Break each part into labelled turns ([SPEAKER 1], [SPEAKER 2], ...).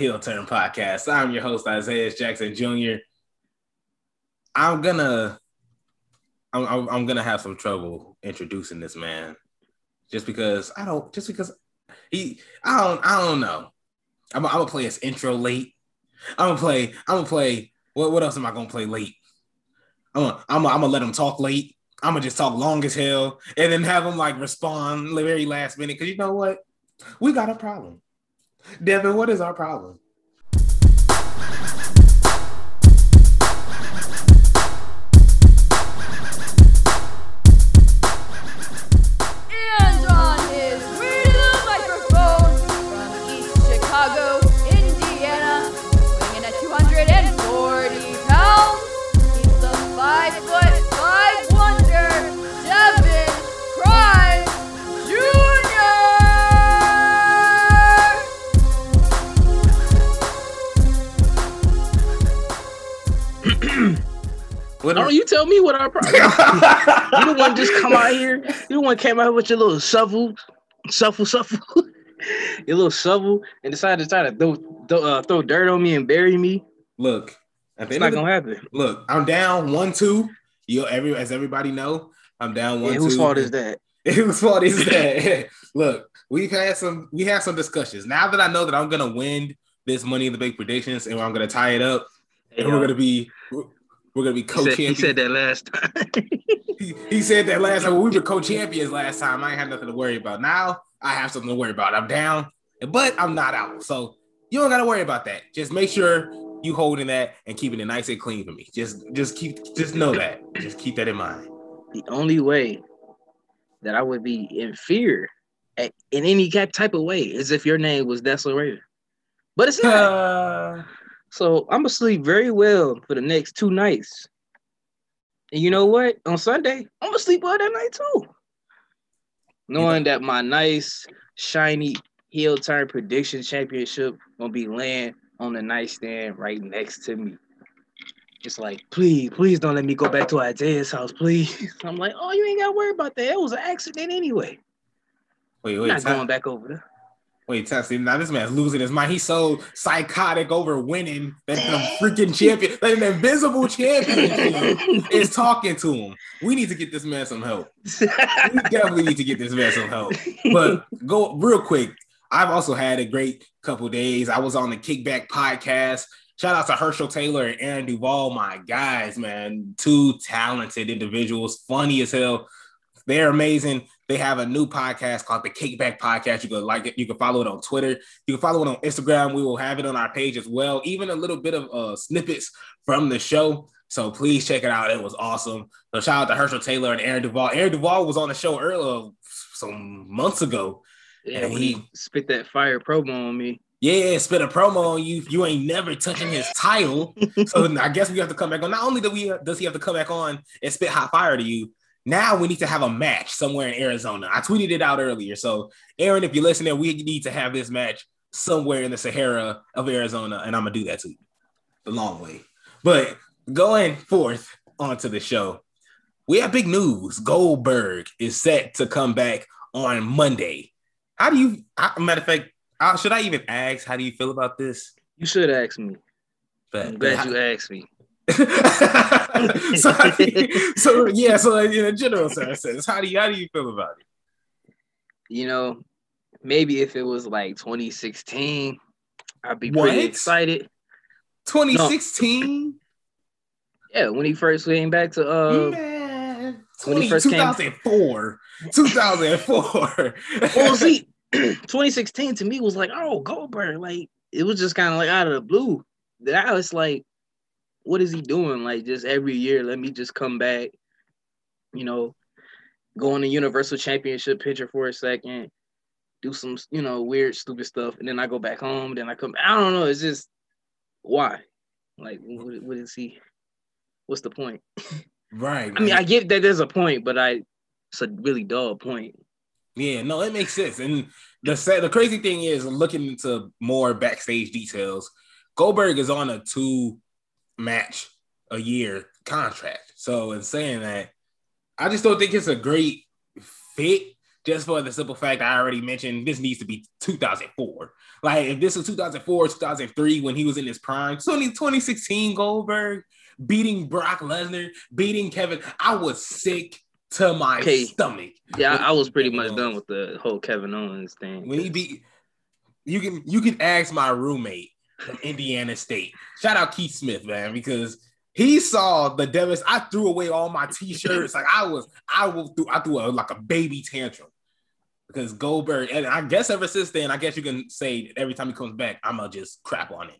[SPEAKER 1] Heel Turn Podcast. I'm your host, Isaiah Jackson Jr. I'm gonna, I'm, I'm, gonna have some trouble introducing this man, just because I don't, just because he, I don't, I don't know. I'm, I'm gonna play his intro late. I'm gonna play, I'm gonna play. What, what else am I gonna play late? I'm gonna, I'm gonna, I'm gonna let him talk late. I'm gonna just talk long as hell, and then have him like respond the very last minute. Cause you know what? We got a problem. Devin, what is our problem? What
[SPEAKER 2] our problem. you the one just come out here. You the one came out with your little shovel, shuffle, shuffle, your little shovel, and decided to try to throw throw, uh, throw dirt on me and bury me.
[SPEAKER 1] look,
[SPEAKER 2] It's not
[SPEAKER 1] the-
[SPEAKER 2] gonna happen.
[SPEAKER 1] look, I'm down one two. You every as everybody know, I'm down one
[SPEAKER 2] Yeah,
[SPEAKER 1] two.
[SPEAKER 2] whose fault is that?
[SPEAKER 1] Whose fault is that? look, we've had some we had some discussions. Now that I know that I'm gonna win this money in the big predictions and I'm gonna tie it up, and we're gonna be we're gonna be co-champions.
[SPEAKER 2] he said that last time.
[SPEAKER 1] he, he said that last time we were co-champions last time. I ain't had nothing to worry about. Now I have something to worry about. I'm down, but I'm not out. So you don't gotta worry about that. Just make sure you holding that and keeping it nice and clean for me. Just just keep just know that. Just keep that in mind.
[SPEAKER 2] the only way that I would be in fear at, in any type of way is if your name was Raven. But it's not.
[SPEAKER 1] Uh,
[SPEAKER 2] So I'm gonna sleep very well for the next two nights. And you know what? On Sunday, I'm gonna sleep well that night too. Knowing that my nice, shiny heel turn prediction championship gonna be laying on the nightstand right next to me. It's like, please, please don't let me go back to Isaiah's house, please. I'm like, oh, you ain't gotta worry about that. It was an accident anyway.
[SPEAKER 1] wait, wait, I'm
[SPEAKER 2] not
[SPEAKER 1] time-
[SPEAKER 2] going back over there.
[SPEAKER 1] Wait, Tessie. Now this man's losing his mind. He's so psychotic over winning that the freaking champion, that an invisible champion is talking to him. We need to get this man some help. We definitely need to get this man some help. but go real quick. I've also had a great couple days. I was on the Kickback podcast. Shout out to Herschel Taylor and Aaron Duvall, my guys, man. Two talented individuals, funny as hell. They're amazing. They have a new podcast called the Kickback Podcast. You can like it. You can follow it on Twitter. You can follow it on Instagram. We will have it on our page as well. Even a little bit of uh, snippets from the show. So please check it out. It was awesome. So shout out to Herschel Taylor and Aaron Duvall. Aaron Duvall was on the show earlier some months ago.
[SPEAKER 2] Yeah,
[SPEAKER 1] And he-
[SPEAKER 2] he spit that fire promo on me.
[SPEAKER 1] Yeah, spit a promo on you. You ain't never touching his title. so I guess we have to come back on. Not only do we does he have to come back on and spit hot fire to you, now we need to have a match somewhere in Arizona. I tweeted it out earlier. So Aaron, if you're listening, we need to have this match somewhere in the Sahara of Arizona, and I'm gonna do that too. The long way. But going forth onto the show, we have big news. Goldberg is set to come back on Monday. How do you? I, matter of fact, should I even ask? How do you feel about this?
[SPEAKER 2] You should ask me.
[SPEAKER 1] But,
[SPEAKER 2] I'm glad you asked me.
[SPEAKER 1] so, you- so yeah, so in a general sense, how do you how do you feel about it?
[SPEAKER 2] You know, maybe if it was like 2016, I'd be
[SPEAKER 1] What?
[SPEAKER 2] pretty excited.
[SPEAKER 1] 2016,
[SPEAKER 2] Yeah, when he first came back to uh
[SPEAKER 1] man,
[SPEAKER 2] when he
[SPEAKER 1] 20,
[SPEAKER 2] first came-
[SPEAKER 1] 2004, 2004.
[SPEAKER 2] well see 2016 to me was like, oh Goldberg, like it was just kind of like out of the blue. Now it's like, what is he doing? Like just every year, let me just come back, you know, go on the Universal Championship picture for a second, do some, you know, weird, stupid stuff, and then I go back home. Then I come. I don't know. It's just why, like, what, what is he? What's the point?
[SPEAKER 1] Right.
[SPEAKER 2] I mean, I get that there's a point, but I, it's a really dull point.
[SPEAKER 1] Yeah, no, it makes sense. And the sad, the crazy thing is, looking into more backstage details, Goldberg is on a two match a year contract. So in saying that, I just don't think it's a great fit. Just for the simple fact I already mentioned, this needs to be 2004. Like if this was 2004, 2003 when he was in his prime, so 2016 Goldberg beating Brock Lesnar, beating Kevin, I was sick to my
[SPEAKER 2] Okay.
[SPEAKER 1] stomach.
[SPEAKER 2] Yeah, I, I was pretty
[SPEAKER 1] Kevin
[SPEAKER 2] much
[SPEAKER 1] Owens-
[SPEAKER 2] done with the whole Kevin Owens thing.
[SPEAKER 1] when he beat you can you can ask my roommate Indiana State. Shout out Keith Smith, man, because he saw the devast. I threw away all my t-shirts. like I was, I will threw, I threw a, like a baby tantrum because Goldberg, and I guess ever since then, I guess you can say every time he comes back, I'm gonna just crap on it.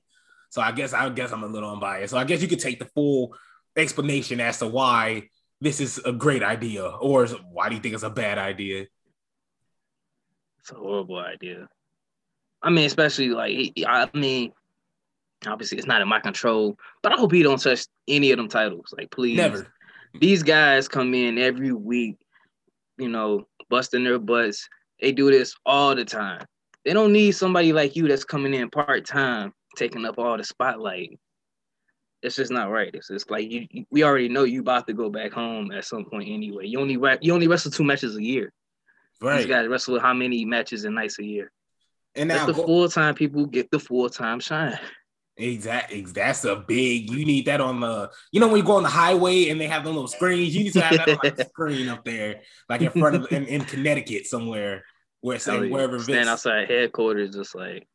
[SPEAKER 1] So I guess I guess I'm a little unbiased. So I guess you could take the full explanation as to why this is a great idea, or why do you think it's a bad idea?
[SPEAKER 2] It's a horrible idea. I mean, especially like I mean, obviously it's not in my control, but I hope he don't touch any of them titles. Like, please,
[SPEAKER 1] Never.
[SPEAKER 2] These guys come in every week, you know, busting their butts. They do this all the time. They don't need somebody like you that's coming in part time, taking up all the spotlight. It's just not right. It's just like you. We already know you about to go back home at some point anyway. You only you only wrestle two matches a year.
[SPEAKER 1] Right.
[SPEAKER 2] These guys wrestle how many matches and nights a year?
[SPEAKER 1] And
[SPEAKER 2] Let
[SPEAKER 1] now
[SPEAKER 2] the full time people get the full time shine.
[SPEAKER 1] Exactly. That's a big. You need that on the. You know when you go on the highway and they have the little screens. You need to have that on like a screen up there, like in front of in, in Connecticut somewhere, where it's
[SPEAKER 2] Oh,
[SPEAKER 1] like wherever
[SPEAKER 2] stand
[SPEAKER 1] Vince.
[SPEAKER 2] outside headquarters, just like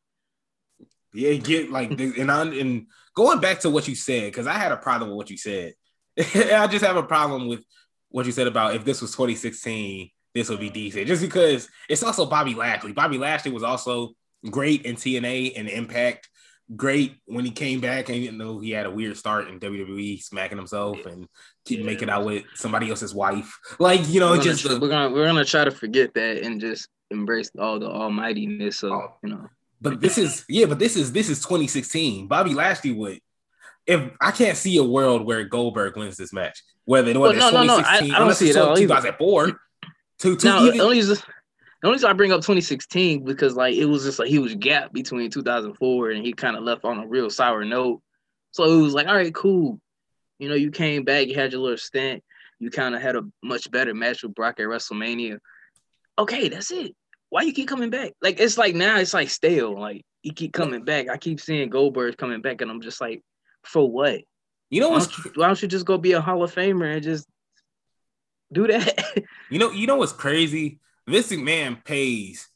[SPEAKER 1] Yeah, get like and I, and going back to what you said because I had a problem with what you said. I just have a problem with what you said about if this was 2016, this would be decent. Just because it's also Bobby Lashley. Bobby Lashley was also great in TNA and Impact. Great when he came back and you know he had a weird start in WWE, smacking himself and keep
[SPEAKER 2] Yeah.
[SPEAKER 1] making out with somebody else's wife. Like you know,
[SPEAKER 2] we're
[SPEAKER 1] just
[SPEAKER 2] we're gonna we're gonna try to forget that and just embrace all the almightiness of
[SPEAKER 1] Oh.
[SPEAKER 2] you know.
[SPEAKER 1] But this is yeah, but this is this is 2016. Bobby Lashley would if I can't see a world where Goldberg wins this match, whether it was
[SPEAKER 2] Well, no, no, no, I-
[SPEAKER 1] 2016,
[SPEAKER 2] I don't
[SPEAKER 1] unless
[SPEAKER 2] see
[SPEAKER 1] it's
[SPEAKER 2] it at all either.
[SPEAKER 1] 2004. To, to
[SPEAKER 2] Now,
[SPEAKER 1] even,
[SPEAKER 2] the only reason, the only reason I bring up 2016 because like it was just like he was gap between 2004 and he kind of left on a real sour note. So it was like, all right, cool. You know, you came back, you had your little stint, you kind of had a much better match with Brock at WrestleMania. Okay, that's it. Why you keep coming back? Like it's like now it's like stale. Like you keep coming back. I keep seeing Goldberg coming back, and I'm just like, for what?
[SPEAKER 1] you know
[SPEAKER 2] Why don't you, why don't you just go be a Hall of Famer and just do that?
[SPEAKER 1] you know you know what's crazy? This man pays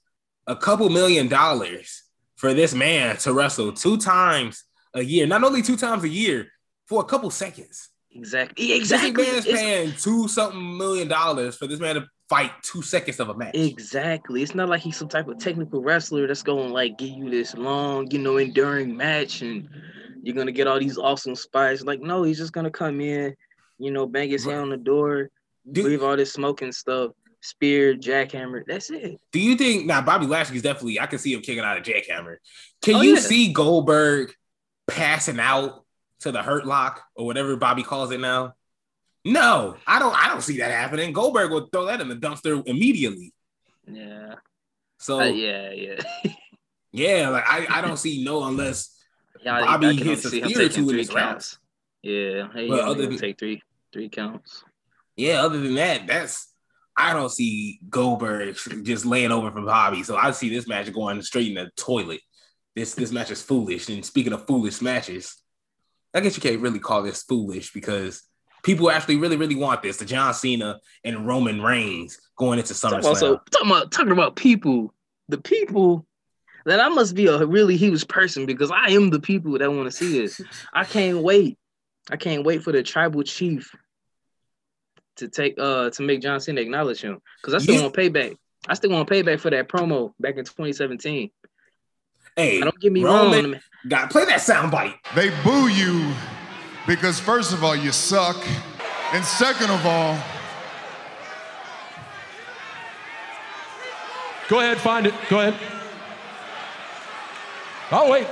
[SPEAKER 1] a couple million dollars for this man to wrestle two times a year. Not only two times a year for a couple seconds.
[SPEAKER 2] exactly. Exactly.
[SPEAKER 1] This man's
[SPEAKER 2] It's-
[SPEAKER 1] paying two something million dollars for this man to fight two seconds of a match.
[SPEAKER 2] Exactly. It's not like he's some type of technical wrestler that's going like give you this long, you know, enduring match and you're gonna get all these awesome spots. Like, no, he's just gonna come in, you know, bang his head on the door,
[SPEAKER 1] Do-
[SPEAKER 2] breathe all this smoke and stuff, spear, jackhammer. That's it.
[SPEAKER 1] Do you think now Bobby Lashley's definitely I can see him kicking out a jackhammer. Can
[SPEAKER 2] Oh,
[SPEAKER 1] you
[SPEAKER 2] yeah.
[SPEAKER 1] see Goldberg passing out to the hurt lock or whatever Bobby calls it now? No, I don't I don't see that happening. Goldberg will throw that in the dumpster immediately.
[SPEAKER 2] Yeah.
[SPEAKER 1] So
[SPEAKER 2] Uh, yeah, yeah.
[SPEAKER 1] yeah, like I, I don't see no unless
[SPEAKER 2] yeah I-
[SPEAKER 1] Bobby hits a spear or two in his
[SPEAKER 2] counts. Yeah, he
[SPEAKER 1] Well,
[SPEAKER 2] only
[SPEAKER 1] other than-
[SPEAKER 2] take three three counts.
[SPEAKER 1] yeah, other than that, that's I don't see Goldberg just laying over from Bobby. So I see this match going straight in the toilet. This this match is foolish. And speaking of foolish matches, I guess you can't really call this foolish because people actually really, really want this. The John Cena and Roman Reigns going into SummerSlam.
[SPEAKER 2] about, so, talking about talking about people, the people that I must be a really huge person because I am the people that want to see this. I can't wait. I can't wait for the tribal chief to take uh to make John Cena acknowledge him because I still
[SPEAKER 1] You-
[SPEAKER 2] want payback. I still want payback for that promo back in 2017.
[SPEAKER 1] hey,
[SPEAKER 2] I don't get me
[SPEAKER 1] Roman,
[SPEAKER 2] wrong.
[SPEAKER 1] got play that sound bite.
[SPEAKER 3] They boo you Because first of all, you suck. And second of all,
[SPEAKER 4] Go ahead, find it. Go ahead. Oh, wait.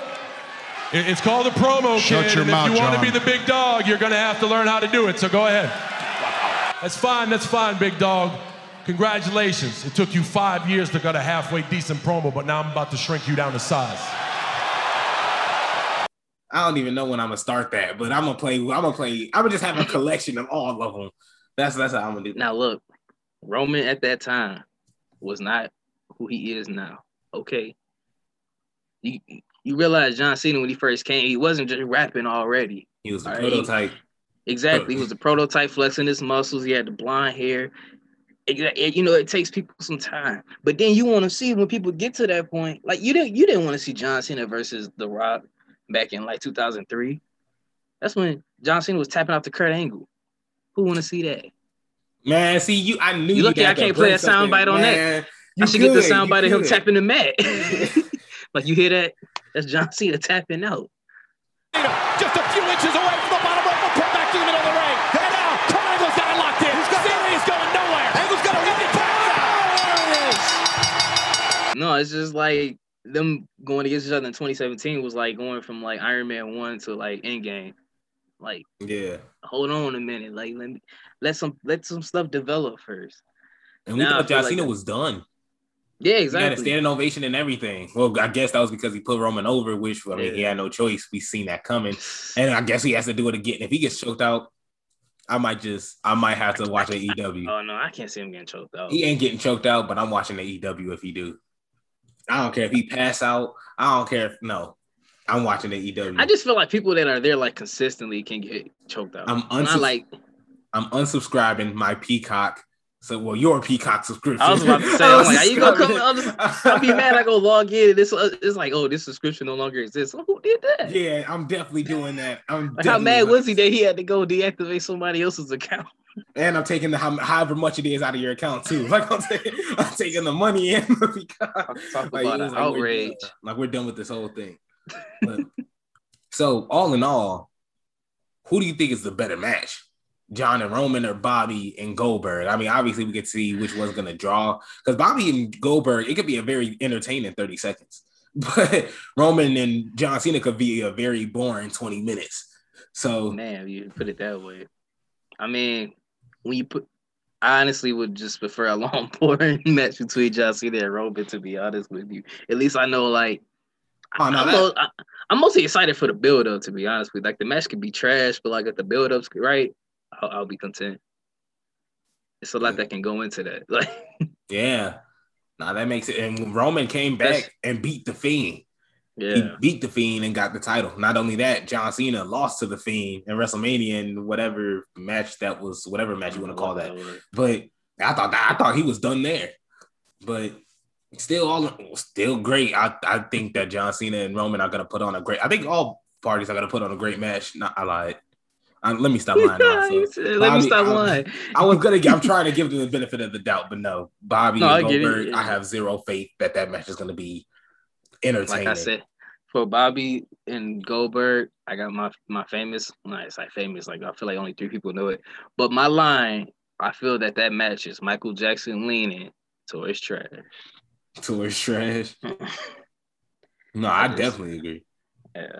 [SPEAKER 4] It's called a promo,
[SPEAKER 3] Shut
[SPEAKER 4] kid.
[SPEAKER 3] your
[SPEAKER 4] and
[SPEAKER 3] mouth,
[SPEAKER 4] if you want to be the big dog, you're going to have to learn how to do it. So go ahead. That's fine. That's fine, big dog. Congratulations. It took you five years to get a halfway decent promo, but now I'm about to shrink you down to size.
[SPEAKER 1] I don't even know when I'm gonna start that, but I'm gonna play. I'm gonna play. I'm gonna just have a collection of all of them. That's that's how I'm gonna do. That.
[SPEAKER 2] Now look, Roman at that time was not who he is now. Okay. You you realize John Cena when he first came, he wasn't just rapping already.
[SPEAKER 1] He was a
[SPEAKER 2] All right.
[SPEAKER 1] Prototype.
[SPEAKER 2] Exactly. He was the prototype flexing his muscles. He had the blonde hair. Exa- it- You know, it takes people some time. But then you want to see when people get to that point, like you didn't you didn't want to see John Cena versus The Rock back in like 2003. That's when John Cena was tapping out to Kurt Angle. Who want to see that?
[SPEAKER 1] Man, see you. I knew
[SPEAKER 2] You lucky
[SPEAKER 1] had
[SPEAKER 2] I can't play a sound bite
[SPEAKER 1] something,
[SPEAKER 2] on that.
[SPEAKER 1] man.
[SPEAKER 2] I
[SPEAKER 1] You
[SPEAKER 2] should get the
[SPEAKER 1] could,
[SPEAKER 2] sound bite of him tapping the mat. like you hear that? That's John Cena tapping out.
[SPEAKER 4] Just a few inches away from the bottom rope, put back to the middle of the ring. And now, Kurt Angle's got it locked in. Cena is going nowhere. Angle's got
[SPEAKER 2] No, it's just like them going against each other in 2017 was like going from like Iron Man one to like Endgame. Like,
[SPEAKER 1] Yeah,
[SPEAKER 2] hold on a minute. Like, let me let some let some stuff develop first.
[SPEAKER 1] and we
[SPEAKER 2] Now
[SPEAKER 1] thought John
[SPEAKER 2] like
[SPEAKER 1] Cena
[SPEAKER 2] that-
[SPEAKER 1] was done.
[SPEAKER 2] Yeah,
[SPEAKER 1] He had a standing ovation and everything. Well, I guess that was because he put Roman over, which I mean he had no choice. We seen that coming, and I guess he has to do it again. If he gets choked out, I might just I might have to watch the EW.
[SPEAKER 2] Oh no, I can't see him getting choked out.
[SPEAKER 1] He ain't getting choked out, but I'm watching the EW if he do. I don't care if he pass out. I don't care if no. I'm watching the EW.
[SPEAKER 2] I just feel like people that are there like consistently can get choked out.
[SPEAKER 1] I'm unsub-
[SPEAKER 2] like
[SPEAKER 1] I'm unsubscribing my Peacock. So well, your Peacock subscription.
[SPEAKER 2] I was about to say, I'm like, how you gonna come? I'll, just. I'll be mad. I go log in. And it's it's like, oh, this subscription no longer exists. Who did that?
[SPEAKER 1] Yeah, I'm definitely doing that. I'm
[SPEAKER 2] Like, how mad was he that he had to go deactivate somebody else's account?
[SPEAKER 1] And I'm taking the how, however much it is out of your account too. Like I'm, taking, I'm taking the money in.
[SPEAKER 2] Talk
[SPEAKER 1] Like,
[SPEAKER 2] about
[SPEAKER 1] was like, we're
[SPEAKER 2] outrage.
[SPEAKER 1] done. Like we're done with this whole thing. But- so all in all, who do you think is the better match? John and Roman or Bobby and Goldberg? I mean, obviously we could see which one's gonna draw because Bobby and Goldberg, it could be a very entertaining 30 seconds. But Roman and John Cena could be a very boring 20 minutes. So
[SPEAKER 2] Man, you put it that way. I mean, when you put, I honestly would just prefer a long, boring match between John Cena and Roman. To be honest with you, at least I know like.
[SPEAKER 1] Oh, no,
[SPEAKER 2] I'm,
[SPEAKER 1] that-
[SPEAKER 2] I, I'm mostly excited for the build up. To be honest with you, like the match could be trash, but like if the build up's right, I'll, I'll be content. It's a lot
[SPEAKER 1] Yeah.
[SPEAKER 2] that can go into that. Like,
[SPEAKER 1] yeah. Now that makes it. And Roman came back
[SPEAKER 2] That's-
[SPEAKER 1] and beat the Fiend. He beat the Fiend and got the title. Not only that, John Cena lost to the Fiend in WrestleMania and whatever match that was, whatever match you want to call that. But I thought that I thought he was done there. But still, all still great. I, I think that John Cena and Roman are gonna put on a great. I think all parties are gonna put on a great match. Not I lied. Uh, let me stop lying. Now, so.
[SPEAKER 2] Let me stop
[SPEAKER 1] I-
[SPEAKER 2] lying.
[SPEAKER 1] I was gonna. I'm trying to give them the benefit of the doubt, but no, Bobby
[SPEAKER 2] No,
[SPEAKER 1] and
[SPEAKER 2] I
[SPEAKER 1] Goldberg.
[SPEAKER 2] yeah.
[SPEAKER 1] I have zero faith that that match is gonna be entertaining.
[SPEAKER 2] like I said, for Bobby and Goldberg, I got my my famous. Not it's like famous. Like I feel like only three people know it. But my line, I feel that that matches Michael Jackson leaning towards trash.
[SPEAKER 1] towards trash. No, I definitely agree.
[SPEAKER 2] Yeah.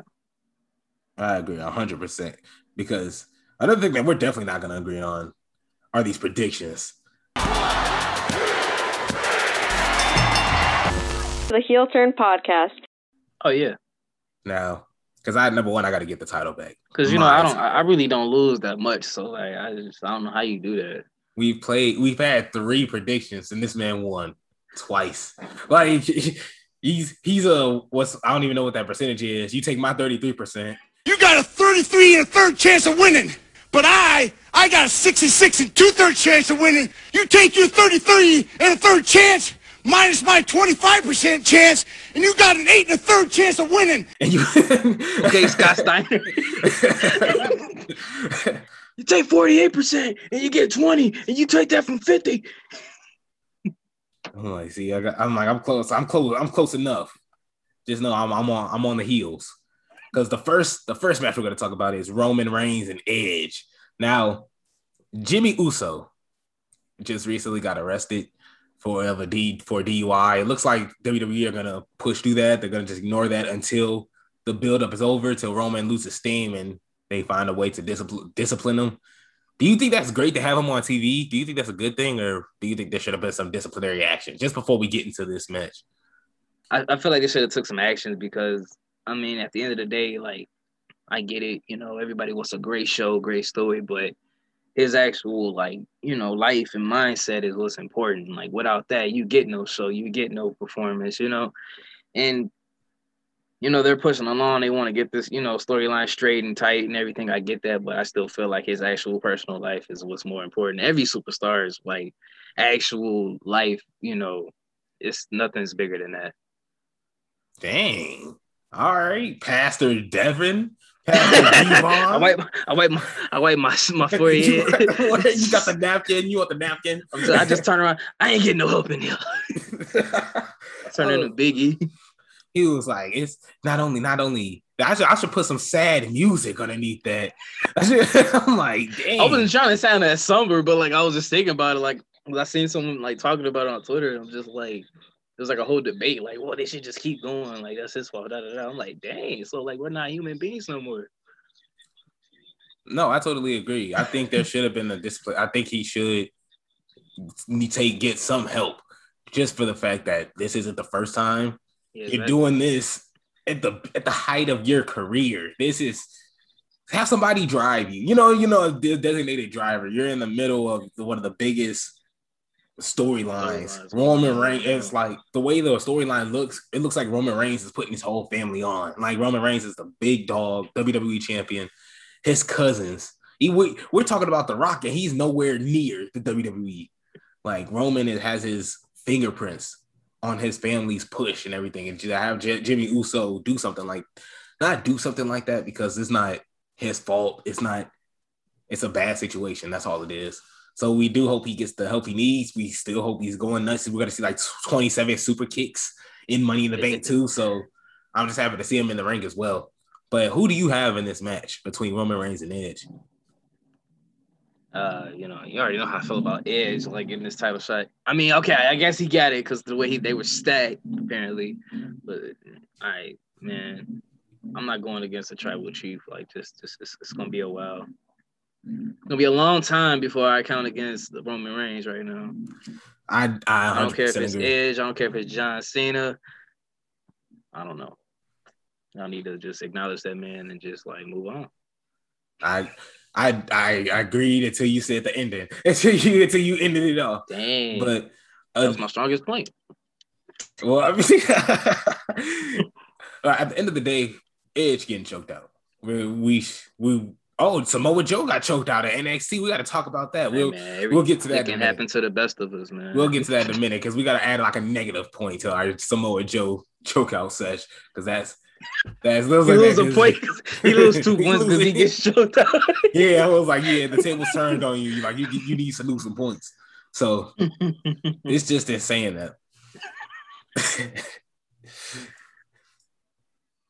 [SPEAKER 1] I agree hundred percent because another thing that we're definitely not going to agree on are these predictions.
[SPEAKER 5] The Heel Turn Podcast.
[SPEAKER 2] Oh yeah,
[SPEAKER 1] Now, because I number one, I got to get the title back.
[SPEAKER 2] because you know I don't. I I really don't lose that much. So like I just I don't know how you do that.
[SPEAKER 1] We've played. We've had three predictions, and this man won twice. Like he's he's a what's I don't even know what that percentage is. You take my thirty three percent.
[SPEAKER 6] You got a 33 and a third chance of winning. But I, I got a 66 and two thirds chance of winning. You take your 33 and a third chance minus my 25% chance, and you got an eight and a third chance of winning.
[SPEAKER 1] And you
[SPEAKER 2] Okay, Scott Steiner. You take forty eight percent and you get twenty, and you take that from fifty.
[SPEAKER 1] I'm like, see, I got, I'm like, I'm close. I'm close. I'm close enough. Just know I'm, I'm on. I'm on the heels. because the first the first match we're gonna talk about is Roman Reigns and Edge. Now, Jimmy Uso just recently got arrested for a D for DUI. It looks like WWE are gonna push through that. They're gonna just ignore that until the buildup is over, till Roman loses steam and they find a way to discipline discipline him. Do you think that's great to have him on TV? Do you think that's a good thing, or do you think there should have been some disciplinary action just before we get into this match?
[SPEAKER 2] I, I feel like they should have took some actions because I mean, at the end of the day, like I get it, you know, everybody wants a great show, great story, but his actual like, you know, life and mindset is what's important. Like without that, you get no show, you get no performance, you know. And you know, they're pushing along. They want to get this, you know, storyline straight and tight and everything. I get that, but I still feel like his actual personal life is what's more important. Every superstar is like actual life, you know, it's nothing's bigger than that.
[SPEAKER 1] Dang. All right, Pastor Devin.
[SPEAKER 2] I wipe, I wipe my, I wipe my my forehead.
[SPEAKER 1] you, you got the napkin. You want the napkin?
[SPEAKER 2] So I just turn around. I ain't getting no help in here. Turn into oh. Biggie.
[SPEAKER 1] he was like, it's not only, not only. I should, I should put some sad music underneath that. I'm like, dang.
[SPEAKER 2] I wasn't trying to sound that somber, but like I was just thinking about it. Like I seen someone like talking about it on Twitter. And I'm just like, there's like a whole debate. Like, well, they should just keep going. Like that's his fault. Da, da, da. I'm like, dang. So like we're not human beings no more.
[SPEAKER 1] No, I totally agree. I think there should have been a discipline. I think he should take get some help just for the fact that this isn't the first time
[SPEAKER 2] Yeah,
[SPEAKER 1] you're doing this at the at the height of your career. This is have somebody drive you. You know, you know, a designated driver. You're in the middle of one of the biggest storylines.
[SPEAKER 2] Storylines.
[SPEAKER 1] Roman Reigns. It's like the way the storyline looks. It looks like Roman Reigns is putting his whole family on. Like Roman Reigns is the big dog, WWE champion. His cousins. He, we, we're talking about The Rock, and he's nowhere near the WWE. Like Roman has his fingerprints on his family's push and everything, and to have J- Jimmy Uso do something like not do something like that because it's not his fault. It's not. It's a bad situation. That's all it is. So we do hope he gets the help he needs. We still hope he's going nuts. We're gonna see like 27 super kicks in Money in the Bank too. So I'm just happy to see him in the ring as well. But who do you have in this match between Roman Reigns and Edge?
[SPEAKER 2] uh, you know, you already know how I feel about Edge, like getting this title shot. I mean, okay, I guess he got it because the way he, they were stacked, apparently. But all right, man, I'm not going against the tribal chief. Like, just, just it's, it's gonna be a while. It's gonna be a long time before I count against the Roman Reigns right now.
[SPEAKER 1] I I,
[SPEAKER 2] I don't care if it's
[SPEAKER 1] agree.
[SPEAKER 2] Edge. I don't care if it's John Cena. I don't know. I need to just acknowledge that man and just like move on.
[SPEAKER 1] I I I agreed until you said the ending. Until you until you ended it off.
[SPEAKER 2] Dang,
[SPEAKER 1] But
[SPEAKER 2] that
[SPEAKER 1] uh,
[SPEAKER 2] was my strongest point.
[SPEAKER 1] well, I mean, at the end of the day, Edge getting choked out. We we we oh Samoa Joe got choked out at NXT. We got to talk about that.
[SPEAKER 2] Hey,
[SPEAKER 1] We'll
[SPEAKER 2] man,
[SPEAKER 1] we'll get to that
[SPEAKER 2] It can happen to the best of us, man.
[SPEAKER 1] We'll get to that in a minute because we got to add like a negative point to our Samoa Joe chokeout sesh because that's that's those
[SPEAKER 2] He
[SPEAKER 1] like
[SPEAKER 2] lose
[SPEAKER 1] that
[SPEAKER 2] a point. He loses two points because he gets choked out.
[SPEAKER 1] yeah, I was like, yeah, the table's turned on you. Like you you need to lose some points. So it's just in saying that.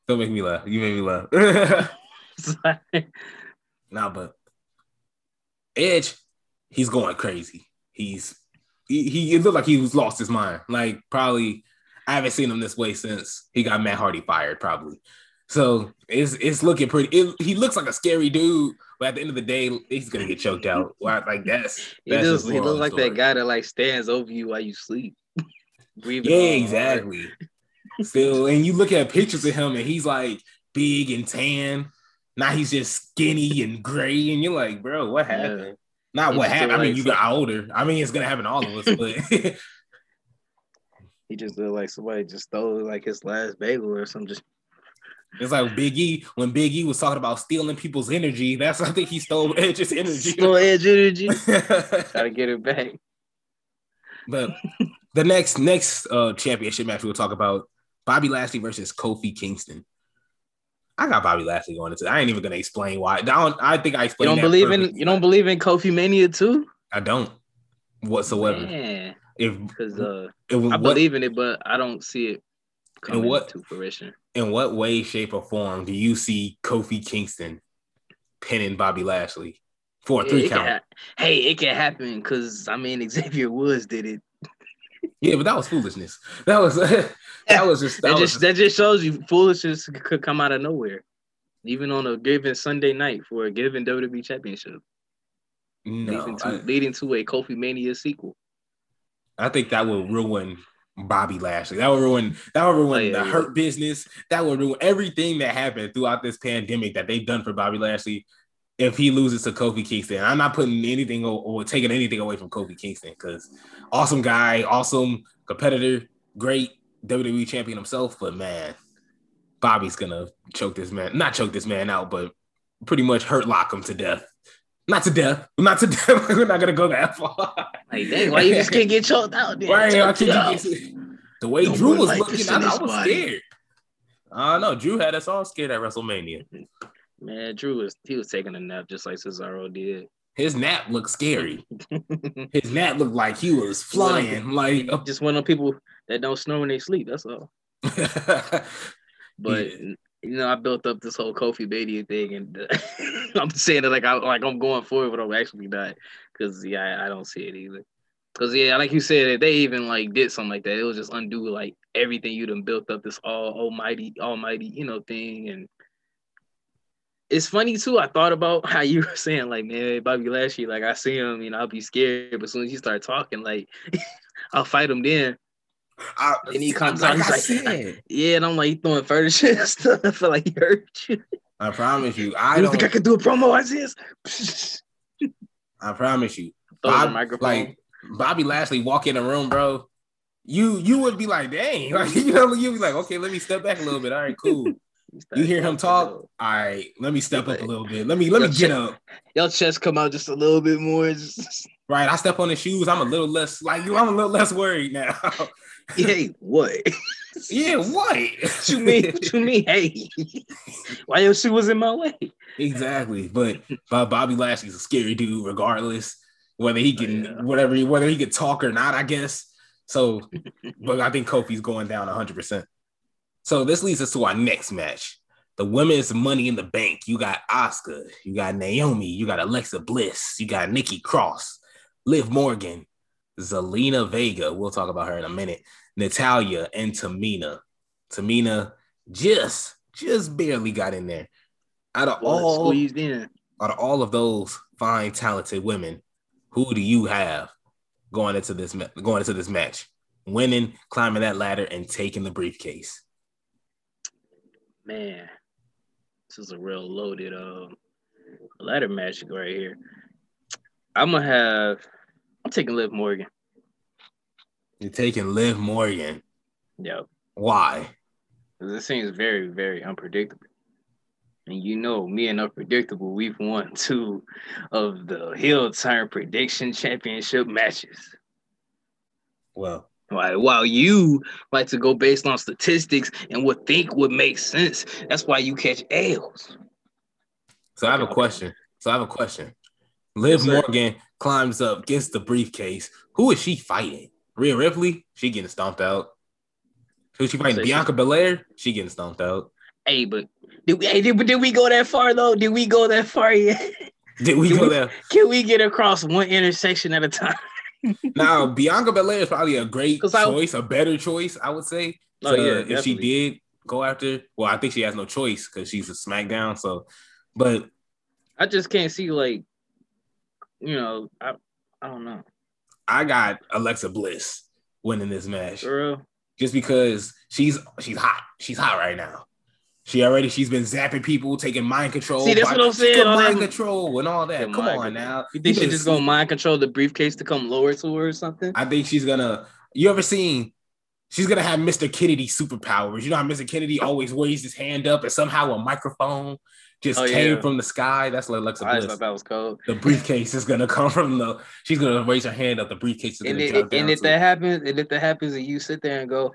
[SPEAKER 1] Don't make me laugh. You made me laugh. Nah, but Edge, he's going crazy. He's he, he it looked like he was lost his mind. Like probably I haven't seen him this way since he got Matt Hardy fired, probably. So it's it's looking pretty. It, he looks like a scary dude, but at the end of the day, he's gonna get choked out. Like that's
[SPEAKER 2] He
[SPEAKER 1] that's his
[SPEAKER 2] he looks like
[SPEAKER 1] story.
[SPEAKER 2] that guy that like stands over you while you sleep. Breathing
[SPEAKER 1] Yeah, exactly. Still, and you look at pictures of him, and he's like big and tan. Now he's just skinny and gray, and you're like, bro, what
[SPEAKER 2] Yeah.
[SPEAKER 1] happened? Not
[SPEAKER 2] He
[SPEAKER 1] what happened. I mean,
[SPEAKER 2] like
[SPEAKER 1] you got older. I mean, it's gonna happen to all of us, but
[SPEAKER 2] He just looked like somebody just stole like his last bagel or something. Just
[SPEAKER 1] it's like Big E when Big E was talking about stealing people's energy. That's I think he stole Edge's energy.
[SPEAKER 2] slow edge energy. Gotta get it back.
[SPEAKER 1] but the next next uh championship match we'll talk about Bobby Lashley versus Kofi Kingston. I got Bobby Lashley going into. It. I ain't even gonna explain why. I don't. I think I explained.
[SPEAKER 2] You
[SPEAKER 1] don't
[SPEAKER 2] believe in you don't believe in Kofi Mania too?
[SPEAKER 1] I don't whatsoever.
[SPEAKER 2] Man,
[SPEAKER 1] If
[SPEAKER 2] because uh,
[SPEAKER 1] was
[SPEAKER 2] I
[SPEAKER 1] what,
[SPEAKER 2] believe in it, but I don't see it coming
[SPEAKER 1] what-
[SPEAKER 2] to fruition.
[SPEAKER 1] in what way, shape, or form do you see Kofi Kingston pinning Bobby Lashley for a
[SPEAKER 2] Yeah,
[SPEAKER 1] three count?
[SPEAKER 2] ha- hey, it can happen because I mean Xavier Woods did it.
[SPEAKER 1] Yeah, but that was foolishness. That was that was just that
[SPEAKER 2] That,
[SPEAKER 1] was
[SPEAKER 2] just that just shows you foolishness could come out of nowhere, even on a given Sunday night for a given WWE Championship,
[SPEAKER 1] no.
[SPEAKER 2] leading, to,
[SPEAKER 1] I,
[SPEAKER 2] leading to a Kofi Mania sequel.
[SPEAKER 1] I think that will ruin Bobby Lashley. That would ruin that would ruin
[SPEAKER 2] Oh, yeah,
[SPEAKER 1] the
[SPEAKER 2] yeah.
[SPEAKER 1] hurt business. That would ruin everything that happened throughout this pandemic that they've done for Bobby Lashley. If he loses to Kofi Kingston, I'm not putting anything o- or taking anything away from Kofi Kingston because awesome guy, awesome competitor, great WWE champion himself. But man, Bobby's gonna choke this man, not choke this man out, but pretty much hurt lock him to death. Not to death, not to death. We're not gonna go that far.
[SPEAKER 2] Like, dang, why you just can't get choked out? Then?
[SPEAKER 1] Right, I
[SPEAKER 2] Choke it out.
[SPEAKER 1] can't get the way
[SPEAKER 2] No
[SPEAKER 1] Drew was
[SPEAKER 2] like
[SPEAKER 1] looking. I, I was
[SPEAKER 2] body.
[SPEAKER 1] scared. I know Drew had us all scared at WrestleMania.
[SPEAKER 2] Man, Drew was he was taking a nap just like Cesaro did.
[SPEAKER 1] His nap looked scary. His nap looked like he was flying. Like
[SPEAKER 2] just one of people that don't snore when they sleep. That's all. But you know, I built up this whole Kofi Mania thing, and uh, I'm saying it like I like I'm going forward, but I'm actually not because yeah, I, I don't see it either. Because yeah, like you said, if they even like did something like that, it was just undo like everything you done built up this all almighty, almighty, you know, thing. And it's funny too. I thought about how you were saying like, man, Bobby Lashley, like I see him, you know, I'll be scared, but as soon as you start talking, like I'll fight him then.
[SPEAKER 1] I,
[SPEAKER 2] And he comes
[SPEAKER 1] like
[SPEAKER 2] out, he's
[SPEAKER 1] I
[SPEAKER 2] like,
[SPEAKER 1] said,
[SPEAKER 2] Yeah, and I'm like throwing further shit and stuff. I feel like he hurt you.
[SPEAKER 1] I promise you, I
[SPEAKER 2] you
[SPEAKER 1] don't.
[SPEAKER 2] think I could do a promo like this?
[SPEAKER 1] I promise you, Bob- like Bobby Lashley walk in the room, bro. You you would be like, dang, like you know, you'd be like, okay, let me step back a little bit. All right, cool. You hear him talk? All right, let me step up a little bit. Let me let me get up.
[SPEAKER 2] Your chest come out just a little bit more.
[SPEAKER 1] Right, I step on his shoes. I'm a little less like you. I'm a little less worried now.
[SPEAKER 2] hey, what?
[SPEAKER 1] yeah, what?
[SPEAKER 2] what you mean? What you mean? Hey, why your shoe was in my way?
[SPEAKER 1] exactly. But but Bobby Lashley's a scary dude, regardless whether he oh, can
[SPEAKER 2] Oh, yeah.
[SPEAKER 1] whatever he- whether he can talk or not. I guess so. but I think Kofi's going down 100. percent So this leads us to our next match. The women's Money in the Bank. You got Asuka, you got Naomi, you got Alexa Bliss, you got Nikki Cross, Liv Morgan, Zelina Vega. We'll talk about her in a minute. Natalya and Tamina. Tamina just just barely got in there. Out of
[SPEAKER 2] Well,
[SPEAKER 1] all
[SPEAKER 2] squeezed in.
[SPEAKER 1] out of all of those fine, talented women, who do you have going into this going into this match, winning, climbing that ladder, and taking the briefcase?
[SPEAKER 2] Man, this is a real loaded um ladder match right here. I'm gonna have. I'm taking Liv Morgan.
[SPEAKER 1] You're taking Liv Morgan.
[SPEAKER 2] Yeah,
[SPEAKER 1] Why?
[SPEAKER 2] because it seems very, very unpredictable. And you know, me and Unpredictable, we've won two of the Heel Turn Prediction Championship matches.
[SPEAKER 1] Well,
[SPEAKER 2] Right. While you like to go based on statistics and what think would make sense, that's why you catch L's.
[SPEAKER 1] so I have a question. So I have a question. Liv
[SPEAKER 2] Yes.
[SPEAKER 1] Morgan climbs up, gets the briefcase. Who is she fighting? Rhea Ripley? She getting stomped out. Who's she fighting?
[SPEAKER 2] Say she-
[SPEAKER 1] Bianca Belair? She getting stomped out.
[SPEAKER 2] Hey, but did we, hey, did, did we go that far though? Did we go that far yet?
[SPEAKER 1] Did we
[SPEAKER 2] Did
[SPEAKER 1] go
[SPEAKER 2] we-
[SPEAKER 1] there?
[SPEAKER 2] Can we get across one intersection at a time?
[SPEAKER 1] Now, Bianca Belair is probably a great choice, a better choice, I would say.
[SPEAKER 2] Oh,
[SPEAKER 1] to-
[SPEAKER 2] yeah,
[SPEAKER 1] if she did go after, well, I think she has no choice because she's a SmackDown. So, but
[SPEAKER 2] I just can't see like, you know, I I don't know,
[SPEAKER 1] I got Alexa Bliss winning this match just because she's she's hot. She's hot right now. She already she's been zapping people, taking mind control.
[SPEAKER 2] See, that's
[SPEAKER 1] by-
[SPEAKER 2] what I'm saying,
[SPEAKER 1] mind control and all that. Come on
[SPEAKER 2] control.
[SPEAKER 1] now.
[SPEAKER 2] You think
[SPEAKER 1] You
[SPEAKER 2] just gonna mind control the briefcase to come lower to her or something?
[SPEAKER 1] I think she's gonna. You ever seen? She's gonna have Mr. Kennedy superpowers. You know how Mr. Kennedy always raised his hand up and somehow a microphone just
[SPEAKER 2] Oh,
[SPEAKER 1] came
[SPEAKER 2] yeah.
[SPEAKER 1] from the sky. That's what Alexa
[SPEAKER 2] I
[SPEAKER 1] Bliss.
[SPEAKER 2] thought that was cold.
[SPEAKER 1] The briefcase is gonna come from the. She's gonna raise her hand up. The briefcase is
[SPEAKER 2] And,
[SPEAKER 1] gonna
[SPEAKER 2] it,
[SPEAKER 1] down.
[SPEAKER 2] and if that happens, and if that happens, and you sit there and go,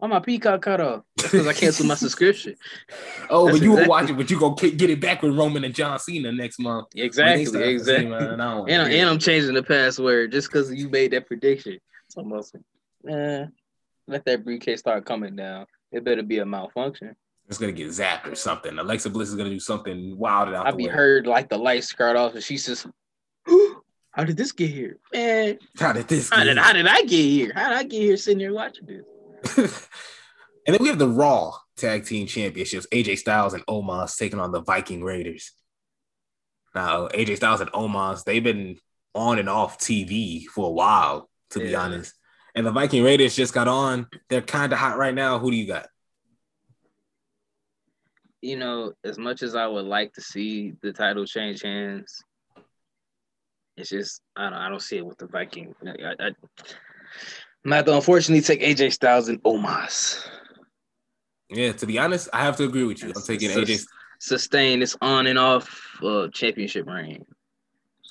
[SPEAKER 2] "Oh, my peacock cut off," because I canceled my subscription.
[SPEAKER 1] oh, but
[SPEAKER 2] that's
[SPEAKER 1] you will
[SPEAKER 2] exactly-
[SPEAKER 1] watch it, but you go ki- get it back with Roman and John Cena next month.
[SPEAKER 2] Exactly, exactly.
[SPEAKER 1] same, man, I don't wanna
[SPEAKER 2] And, I-
[SPEAKER 1] hear
[SPEAKER 2] and. I'm changing the password just because you made that prediction. So I'm also, eh, let that briefcase start coming down. It better be a malfunction.
[SPEAKER 1] It's gonna get zapped or something. Alexa Bliss is gonna do something wild out
[SPEAKER 2] I
[SPEAKER 1] the
[SPEAKER 2] be
[SPEAKER 1] way.
[SPEAKER 2] heard like the lights skirt off, and she's just, how did this get here, man?
[SPEAKER 1] How did this?
[SPEAKER 2] How
[SPEAKER 1] get
[SPEAKER 2] did
[SPEAKER 1] here?
[SPEAKER 2] how did I get here? How did I get here sitting here watching this?
[SPEAKER 1] and then we have the Raw Tag Team Championships. AJ Styles and Omos taking on the Viking Raiders. Now, AJ Styles and Omos, they've been on and off TV for a while, to be honest. And the Viking Raiders just got on. They're kind of hot right now. Who do you got?
[SPEAKER 2] You know, as much as I would like to see the title change hands, it's just I don't I don't see it with the Viking. I, I, I'm have to unfortunately take AJ Styles and Omos.
[SPEAKER 1] Yeah, to be honest, I have to agree with you. I'm taking AJ.
[SPEAKER 2] Sustain this on and off uh, championship reign.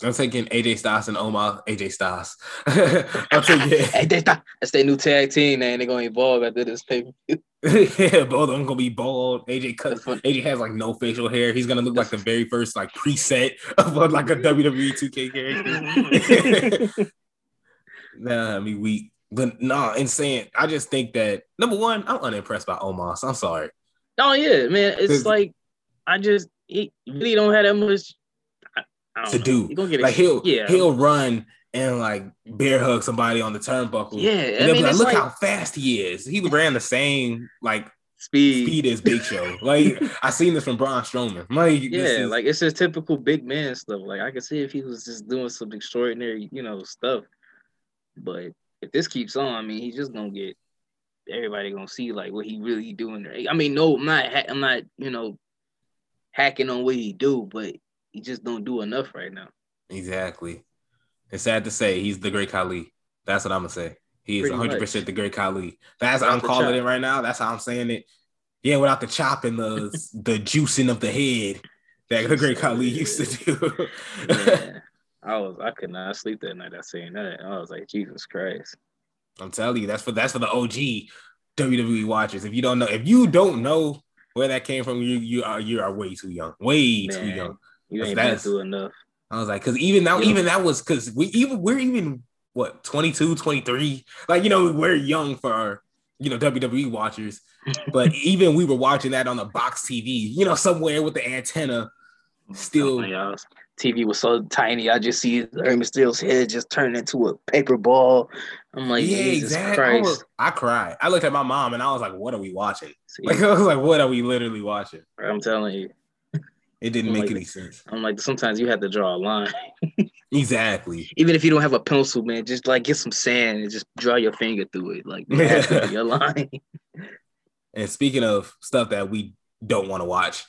[SPEAKER 1] I'm taking AJ Styles and Omar. AJ Styles. I'm taking.
[SPEAKER 2] They thought that's their new tag team, and they're gonna evolve after this pay
[SPEAKER 1] yeah, both of them gonna be bald. AJ cut. AJ has like no facial hair. He's gonna look like the very first like preset of like a WWE 2K character. nah, I mean we, but nah. Insane. I just think that number one, I'm unimpressed by Omos. I'm sorry.
[SPEAKER 2] Oh yeah, man. It's like I just he really don't have that much I, I
[SPEAKER 1] To
[SPEAKER 2] know.
[SPEAKER 1] do.
[SPEAKER 2] You gonna get
[SPEAKER 1] Like he'll
[SPEAKER 2] yeah.
[SPEAKER 1] he'll run and like bear hug somebody on the turnbuckle.
[SPEAKER 2] Yeah,
[SPEAKER 1] And
[SPEAKER 2] I mean,
[SPEAKER 1] like, look
[SPEAKER 2] like-
[SPEAKER 1] how fast he is. He ran the same like
[SPEAKER 2] speed.
[SPEAKER 1] speed as Big Show. Like I seen this from Braun Strowman. Like
[SPEAKER 2] Yeah,
[SPEAKER 1] is-
[SPEAKER 2] like it's just typical big man stuff. Like I can see if he was just doing some extraordinary, you know, stuff. But if this keeps on, I mean, he's just gonna get everybody gonna see like what he really doing. I mean, no, I'm not. I'm not. You know, hacking on what he do, but he just don't do enough right now.
[SPEAKER 1] Exactly. It's sad to say he's the great Khali. That's what I'm gonna say. He is
[SPEAKER 2] Pretty
[SPEAKER 1] 100 percent the great Khali. That's
[SPEAKER 2] Without
[SPEAKER 1] I'm calling
[SPEAKER 2] chop.
[SPEAKER 1] it right now. That's how I'm saying it. Yeah, without the chop and the the juicing of the head that the great Khali used to do.
[SPEAKER 2] Yeah. I was. I could not sleep that night. I saying that. I was like, Jesus Christ.
[SPEAKER 1] I'm telling you, that's for that's for the OG WWE watchers. If you don't know, if you don't know where that came from, you you are you are way too young. Way too
[SPEAKER 2] Man,
[SPEAKER 1] young.
[SPEAKER 2] You ain't been through enough.
[SPEAKER 1] I was like, because even now,
[SPEAKER 2] Yeah.
[SPEAKER 1] even that was because we even we're even what 22, 23. Like, you know, we're young for our, you know, WWE watchers. But even we were watching that on the box TV, you know, somewhere with the antenna still.
[SPEAKER 2] TV was so tiny. I just see Rey Mysterio's head just turn into a paper ball. I'm like,
[SPEAKER 1] yeah,
[SPEAKER 2] Jesus
[SPEAKER 1] exactly. I,
[SPEAKER 2] Christ.
[SPEAKER 1] I cried. I looked at my mom and I was like, what are we watching?
[SPEAKER 2] See,
[SPEAKER 1] Like, I was like, what are we literally watching?
[SPEAKER 2] I'm telling you.
[SPEAKER 1] It didn't
[SPEAKER 2] I'm
[SPEAKER 1] make
[SPEAKER 2] like-
[SPEAKER 1] any sense.
[SPEAKER 2] I'm like, sometimes you have to draw a line.
[SPEAKER 1] Exactly.
[SPEAKER 2] Even if you don't have a pencil, man, just like get some sand and just draw your finger through it. Like it has to be line.
[SPEAKER 1] And speaking of stuff that we don't want to watch,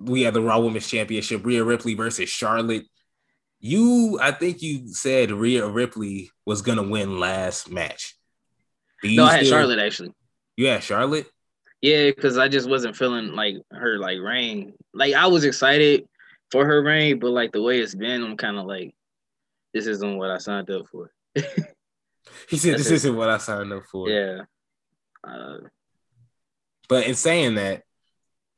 [SPEAKER 1] we have the Raw Women's Championship, Rhea Ripley versus Charlotte. You, I think you said Rhea Ripley was gonna win last match.
[SPEAKER 2] No, I had
[SPEAKER 1] still-
[SPEAKER 2] Charlotte actually.
[SPEAKER 1] You had Charlotte?
[SPEAKER 2] Yeah, because I just wasn't feeling like her like reign. Like I was excited for her reign, but like the way it's been, I'm kind of like, this isn't what I signed up for.
[SPEAKER 1] He said this isn't what I signed up for.
[SPEAKER 2] Yeah. Uh,
[SPEAKER 1] But in saying that,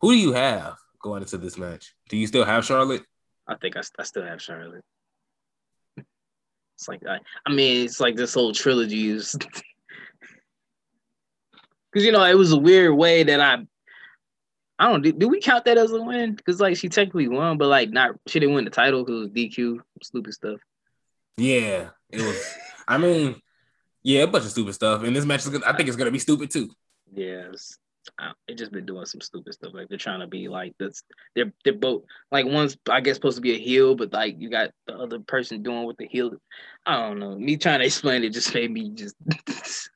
[SPEAKER 1] who do you have going into this match? Do you still have Charlotte?
[SPEAKER 2] I think I, I still have Charlotte. It's like I, I mean, it's like this whole trilogy is because you know it was a weird way that I, I don't do. Do we count that as a win? Because like she technically won, but like not she didn't win the title because DQ, stupid stuff.
[SPEAKER 1] Yeah, it was. I mean, yeah, a bunch of stupid stuff. And this match is gonna, I think it's gonna be stupid too.
[SPEAKER 2] Yeah, it's, I, they just been doing some stupid stuff. Like they're trying to be like this. They're they're both like one's I guess supposed to be a heel, but like you got the other person doing what the heel. I don't know. Me trying to explain it just made me just.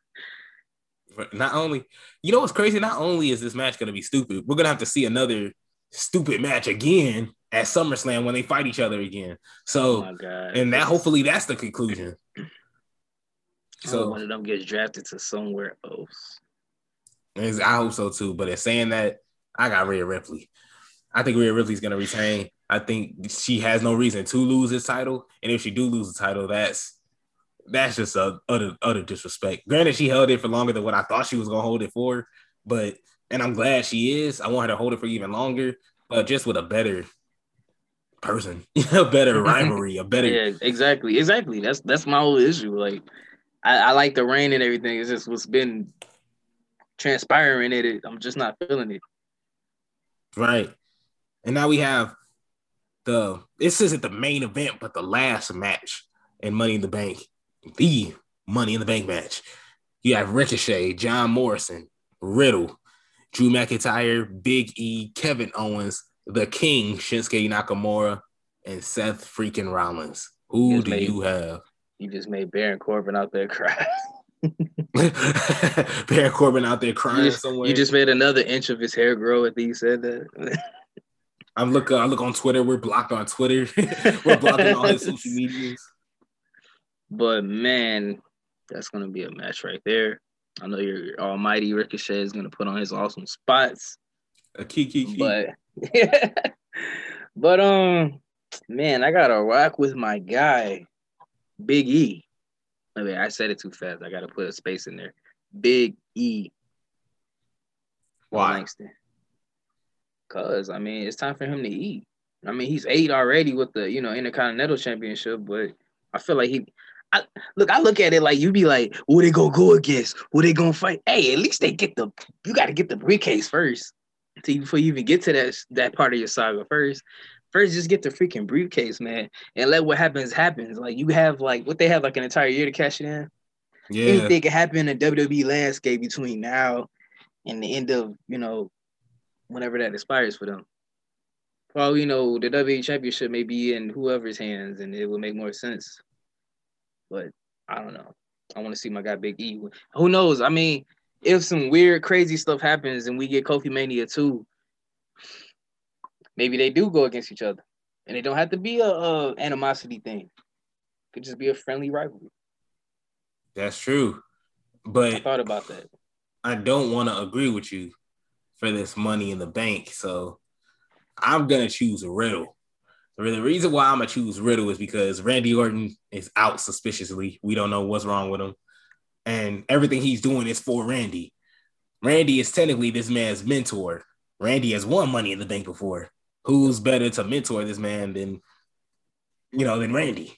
[SPEAKER 1] Not only, you know what's crazy? Not only is this match gonna be stupid, we're gonna have to see another stupid match again at SummerSlam when they fight each other again.
[SPEAKER 2] oh
[SPEAKER 1] So,
[SPEAKER 2] god!
[SPEAKER 1] and that hopefully that's the conclusion.
[SPEAKER 2] so
[SPEAKER 1] So
[SPEAKER 2] one of them gets drafted to somewhere else.
[SPEAKER 1] Is- I hope so too. But in saying that, I got Rhea Ripley. I think Rhea Ripley's gonna retain. I think she has no reason to lose this title, and if she do lose the title, that's that's just a utter utter disrespect. Granted, she held it for longer than what I thought she was gonna hold it for, but and I'm glad she is. I want her to hold it for even longer, but just with a better person, a better rivalry, a better.
[SPEAKER 2] Yeah, exactly, exactly. That's that's my whole issue. Like, I, I like the rain and everything. It's just what's been transpiring in it. I'm just not feeling it.
[SPEAKER 1] Right. And now we have the this isn't the main event, but the last match in Money in the Bank, the Money in the Bank match. You have Ricochet, John Morrison, Riddle, Drew McIntyre, Big E, Kevin Owens, the King, Shinsuke Nakamura, and Seth freaking Rollins. Who do
[SPEAKER 2] mate.
[SPEAKER 1] you have?
[SPEAKER 2] You just made Baron Corbin out there cry.
[SPEAKER 1] Baron Corbin out there
[SPEAKER 2] you,
[SPEAKER 1] crying
[SPEAKER 2] just,
[SPEAKER 1] somewhere.
[SPEAKER 2] you just made another inch of his hair grow after you said that.
[SPEAKER 1] I'm looking. I look on Twitter. We're blocked on Twitter. We're blocking all his social medias.
[SPEAKER 2] but man, that's gonna be a match right there. I know your almighty Ricochet is gonna put on his awesome spots.
[SPEAKER 1] A key, key.
[SPEAKER 2] but but um man i gotta rock with my guy big e I mean, I said it too fast. I gotta put a space in there. Big E.
[SPEAKER 1] Why?
[SPEAKER 2] Langston. Cause I mean, it's time for him to eat. I mean, he's ate already with the you know Intercontinental Championship, but I feel like he. I, look, I look at it like you be like, who they gonna go against? Who they gonna fight? Hey, at least they get the. You got to get the briefcase first, to, before you even get to that that part of your saga first. First, just get the freaking briefcase, man, and let what happens happens. Like you have like what they have like an entire year to cash it in.
[SPEAKER 1] Yeah.
[SPEAKER 2] Anything can happen in the WWE landscape between now and the end of you know whenever that expires for them. For all we know, the WWE Championship may be in whoever's hands, and it will make more sense. But I don't know. I want to see my guy Big E. Who knows? I mean, if some weird, crazy stuff happens and we get Kofi Mania too, maybe they do go against each other, and it don't have to be a, a animosity thing. It could just be a friendly rivalry.
[SPEAKER 1] That's true. but I
[SPEAKER 2] thought about that.
[SPEAKER 1] I don't want to agree with you for this money in the bank. So I'm gonna choose Riddle. The reason why I'm gonna choose Riddle is because Randy Orton is out suspiciously. We don't know what's wrong with him, and everything he's doing is for Randy. Randy is technically this man's mentor. Randy has won Money in the Bank before. Who's better to mentor this man than you know than Randy?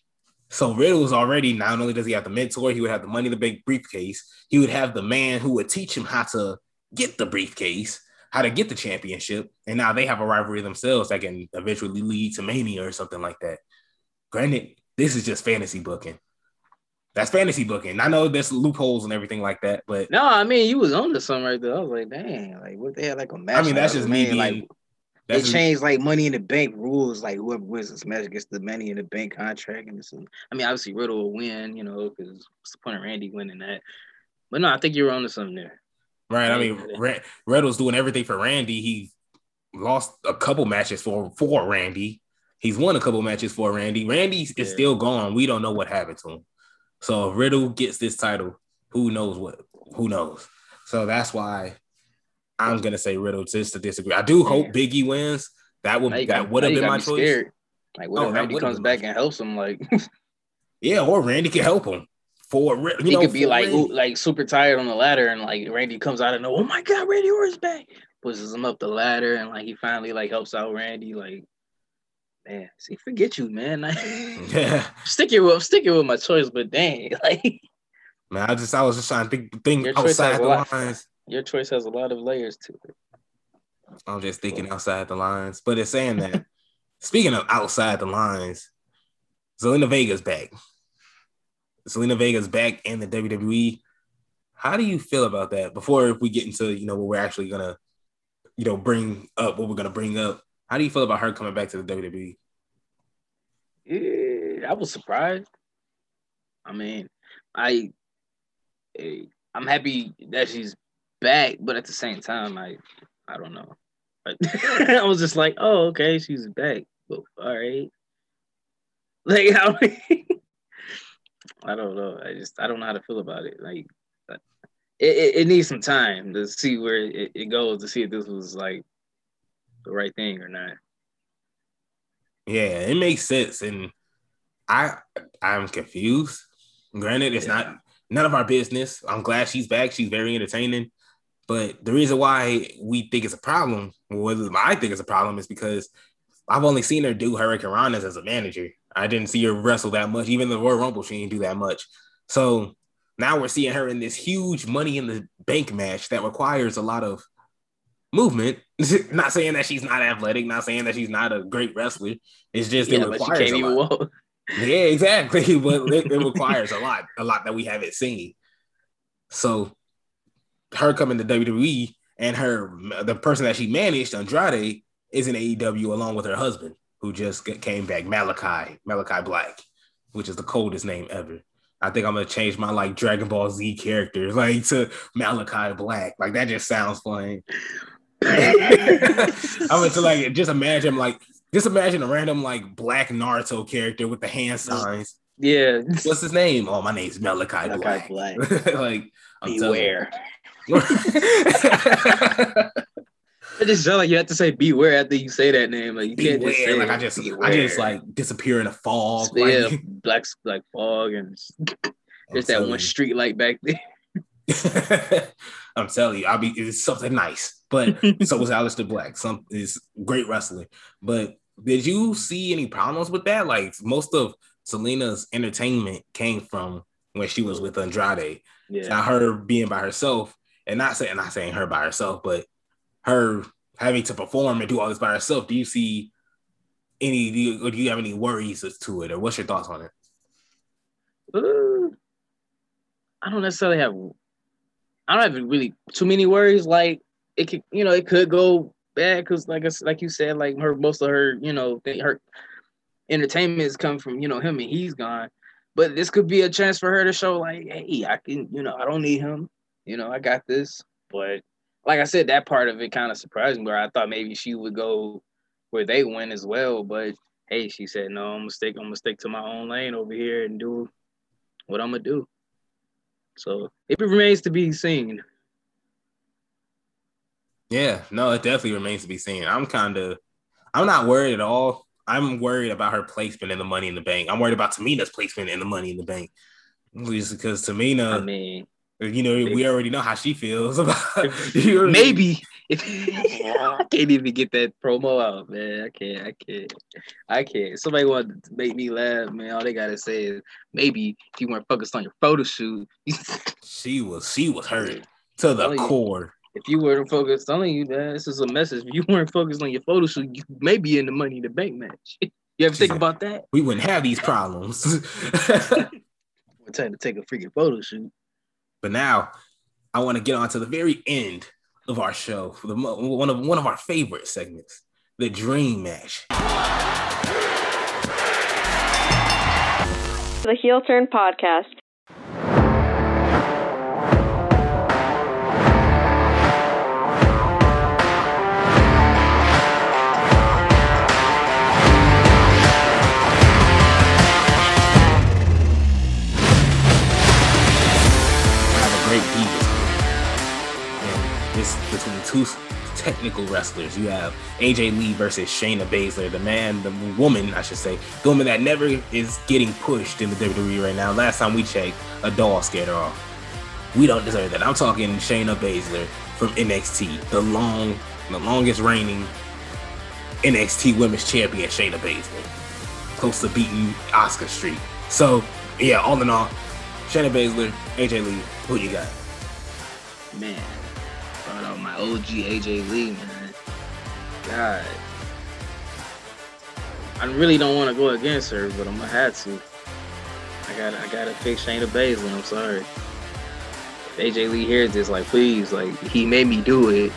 [SPEAKER 1] So Riddle's already not only does he have the mentor, he would have the Money in the Bank briefcase. He would have the man who would teach him how to get the briefcase, how to get the championship, and now they have a rivalry themselves that can eventually lead to Mania or something like that. Granted, this is just fantasy booking. That's fantasy booking. I know there's loopholes and everything like that, but
[SPEAKER 2] No, I mean you was on to something right there. I was like, dang, like what they had like a match.
[SPEAKER 1] I mean that's just me being.
[SPEAKER 2] like
[SPEAKER 1] that's just-
[SPEAKER 2] changed like money in the bank rules. Like whoever wins this match gets the money in the bank contract, and this. and- I mean, obviously Riddle will win, you know, because what's the point of Randy winning that? But no, I think you're on to something there.
[SPEAKER 1] Right. I mean, Riddle's doing everything for Randy. He lost a couple matches for for Randy. He's won a couple matches for Randy. Randy is
[SPEAKER 2] Yeah.
[SPEAKER 1] still gone. We don't know what happened to him. So if Riddle gets this title, who knows what? Who knows? So that's why I'm gonna say Riddle just to disagree. I do hope
[SPEAKER 2] Yeah.
[SPEAKER 1] Biggie wins. That would that would have been my choice.
[SPEAKER 2] scared. Like what
[SPEAKER 1] Oh,
[SPEAKER 2] if Randy comes back and helps him? Like
[SPEAKER 1] Yeah, or Randy can help him for you
[SPEAKER 2] he
[SPEAKER 1] know,
[SPEAKER 2] could be like ooh, like super tired on the ladder, and like Randy comes out and oh my god, Randy Orton's back, pushes him up the ladder, and like he finally like helps out Randy. Like man, see, forget you, man.
[SPEAKER 1] yeah.
[SPEAKER 2] sticking with sticking with my choice, but dang, like
[SPEAKER 1] Man, I just I was just trying to think, think outside the lines.
[SPEAKER 2] Your choice has a lot of layers to it.
[SPEAKER 1] I'm just thinking outside the lines, but it's saying that. speaking of outside the lines, Zelina Vega's back. Zelina Vega's back in the WWE. How do you feel about that? Before if we get into you know what we're actually gonna, you know, bring up what we're gonna bring up. How do you feel about her coming back to the? WWE?
[SPEAKER 2] Yeah, I was surprised. I mean, I, eh, I'm happy that she's back, but at the same time, I, I don't know. I was just like, oh, okay, she's back. But, all right. Like, I, I don't know. I just, I don't know how to feel about it. Like, it, it, it needs some time to see where it, it goes to see if this was like the right thing or not.
[SPEAKER 1] Yeah, it makes sense, and I I'm confused. Granted, it's
[SPEAKER 2] Yeah.
[SPEAKER 1] not none of our business. I'm glad she's back. She's very entertaining. But the reason why we think it's a problem, or whether I think it's a problem, is because I've only seen her do Hurricane as a manager. I didn't see her wrestle that much. Even the Royal Rumble, she didn't do that much. So now we're seeing her in this huge money in the bank match that requires a lot of movement. not saying that she's not athletic, not saying that she's not a great wrestler. It's just
[SPEAKER 2] Yeah,
[SPEAKER 1] it requires a lot. Yeah, exactly. But it, it requires a lot, a lot that we haven't seen. So her coming to WWE and her the person that she managed, Andrade, is in AEW along with her husband, who just came back, Malakai, Malakai Black, which is the coldest name ever. I think I'm gonna change my like Dragon Ball Z character like to Malakai Black. Like that just sounds funny. I'm into like just imagine like just imagine a random like black Naruto character with the hand signs.
[SPEAKER 2] Yeah.
[SPEAKER 1] What's his name? Oh, my name's Malakai
[SPEAKER 2] Malakai
[SPEAKER 1] Black.
[SPEAKER 2] Black.
[SPEAKER 1] like I'm.
[SPEAKER 2] Beware. It just sounds like you have to say beware after you say that name. Like you can't just say
[SPEAKER 1] Like I
[SPEAKER 2] it.
[SPEAKER 1] just I just like disappear in a fog.
[SPEAKER 2] yeah,
[SPEAKER 1] Like,
[SPEAKER 2] black like fog and
[SPEAKER 1] I'm
[SPEAKER 2] there's that one
[SPEAKER 1] you.
[SPEAKER 2] street light back there.
[SPEAKER 1] I'm telling you, I'll be it's something nice. But so was Aleister Black. Some is great wrestling. But did you see any problems with that? Like most of Zelina's entertainment came from when she was with Andrade.
[SPEAKER 2] Yeah.
[SPEAKER 1] Now her being by herself, and not saying not saying her by herself, but her having to perform and do all this by herself. Do you see any? Do you, do you have any worries to it, or what's your thoughts on it?
[SPEAKER 2] Uh, I don't necessarily have. I don't have really too many worries. Like it could, you know, it could go bad because, like, like you said, like her most of her, you know, her entertainment is from you know him and he's gone. But this could be a chance for her to show, like, hey, I can, you know, I don't need him. You know, I got this. But like I said, that part of it kind of surprised me. Where I thought maybe she would go where they went as well. But hey, she said, no, I'm gonna stick. I'm gonna stick to my own lane over here and do what I'm gonna do. So if it remains to be seen.
[SPEAKER 1] Yeah, no, it definitely remains to be seen. I'm kind of, I'm not worried at all. I'm worried about her placement in the Money in the Bank. I'm worried about Tamina's placement in the Money in the Bank, just because Tamina,
[SPEAKER 2] I mean,
[SPEAKER 1] you know, we already know how she feels about. you
[SPEAKER 2] maybe if I can't even get that promo out, man. I can't. I can't. I can't. Somebody want to make me laugh, man. All they gotta say is maybe if you weren't focused on your photo shoot,
[SPEAKER 1] she was, she was hurt to the
[SPEAKER 2] yeah.
[SPEAKER 1] core.
[SPEAKER 2] you weren't focused on you, man, this is a message. If you weren't focused on your photo shoot, you may be in the Money in the Bank match. You ever think about that?
[SPEAKER 1] We wouldn't have these problems.
[SPEAKER 2] We're trying to take a freaking photo shoot.
[SPEAKER 1] But now I want to get on to the very end of our show, for the one of one of our favorite segments, the dream match.
[SPEAKER 5] The Heel Turn Podcast.
[SPEAKER 1] Between two technical wrestlers. You have AJ Lee versus Shayna Baszler, the man, the woman, I should say, the woman that never is getting pushed in the WWE right now. Last time we checked, a doll scared her off. We don't deserve that. I'm talking Shayna Baszler from NXT, the long, the longest reigning NXT Women's Champion, Shayna Baszler, close to beating Asuka's streak. So yeah, all in all, Shayna Baszler, AJ Lee, who you got?
[SPEAKER 2] Man, OG AJ Lee, man. God. I really don't want to go against her, but I'm gonna have to. I gotta, I gotta pick Shayna Baszler. I'm sorry. If AJ Lee hears this, like, please, like, he made me do it.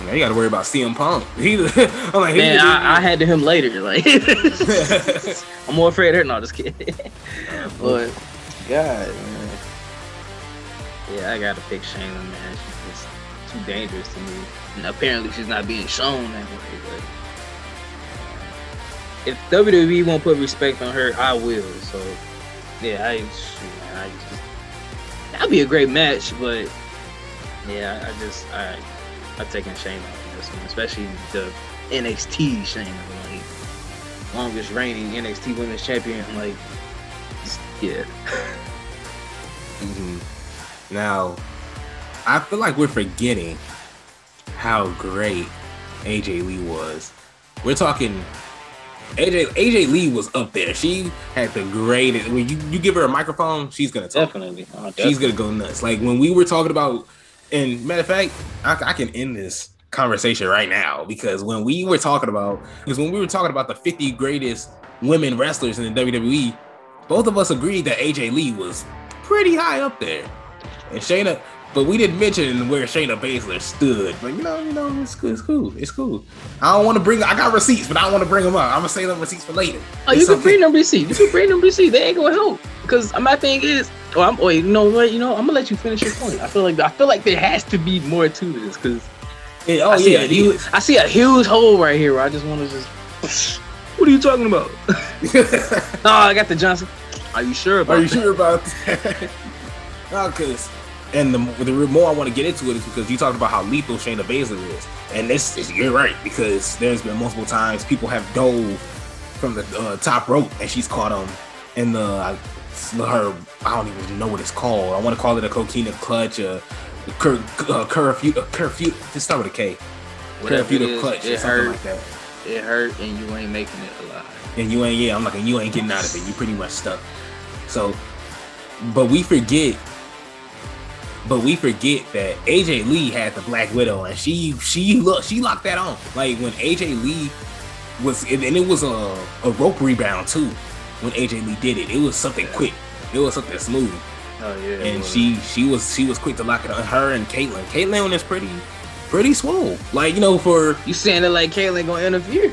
[SPEAKER 1] You, you got to worry about CM Punk. He, I'm like,
[SPEAKER 2] Man, I, I had to him later. Like, I'm more afraid of her. No, just kidding. but God, man. Yeah, I gotta pick Shayna, man. Too dangerous to me. And apparently, she's not being shown that way. But if WWE won't put respect on her, I will. So yeah, I man, I just that'd be a great match. But yeah, I just I I taking Shayna on this one, especially the NXT Shayna, like longest reigning NXT Women's Champion. Like, yeah.
[SPEAKER 1] Mhm. Now, I feel like we're forgetting how great AJ Lee was. We're talking AJ AJ Lee was up there. She had the greatest. When you, you give her a microphone, she's gonna talk.
[SPEAKER 2] Definitely. Oh,
[SPEAKER 1] She's gonna go nuts. Like when we were talking about, and matter of fact, I, I can end this conversation right now because when we were talking about, because when we were talking about the 50 greatest women wrestlers in the WWE, both of us agreed that AJ Lee was pretty high up there, and Shayna. But we didn't mention where Shayna Baszler stood. But you know, you know, it's cool. It's cool. It's cool. I don't want to bring. I got receipts, but I don't want to bring them up. I'm gonna save them receipts for later.
[SPEAKER 2] Oh, you
[SPEAKER 1] It's
[SPEAKER 2] can
[SPEAKER 1] okay.
[SPEAKER 2] bring them receipts. You can bring them receipts. They ain't gonna help. Cause my thing is, oh, I'm. Oh, you know what? You know, I'm gonna let you finish your point. I feel like I feel like there has to be more to this. Cause
[SPEAKER 1] Yeah, oh
[SPEAKER 2] I see
[SPEAKER 1] yeah,
[SPEAKER 2] a
[SPEAKER 1] it
[SPEAKER 2] huge. I see a huge hole right here. Where I just want to just. What are you talking about? oh, I got the Johnson. Are you sure about
[SPEAKER 1] Are you
[SPEAKER 2] that?
[SPEAKER 1] sure about that? no, because and the, the more I want to get into it is because you talked about how lethal Shayna Baszler is, and this is you're right because there's been multiple times people have dove from the uh, top rope and she's caught them in the uh, her I don't even know what it's called. I want to call it a coquina clutch, a cur uh, curfew, a curfew. Just start with a K. Curfew clutch or
[SPEAKER 2] it
[SPEAKER 1] something
[SPEAKER 2] hurt.
[SPEAKER 1] like that.
[SPEAKER 2] It hurt, and you ain't making it alive.
[SPEAKER 1] and you ain't yeah i'm like you ain't getting out of it you pretty much stuck so but we forget but we forget that aj lee had the black widow and she she look she locked that on like when aj lee was and and it was a, a rope rebound too when aj lee did it it was something quick it was something smooth
[SPEAKER 2] Oh yeah.
[SPEAKER 1] and
[SPEAKER 2] well,
[SPEAKER 1] she she was she was quick to lock it on her and Kaitlyn. Kaitlyn is pretty pretty swole like you know for
[SPEAKER 2] You saying it like Kaitlyn gonna interfere?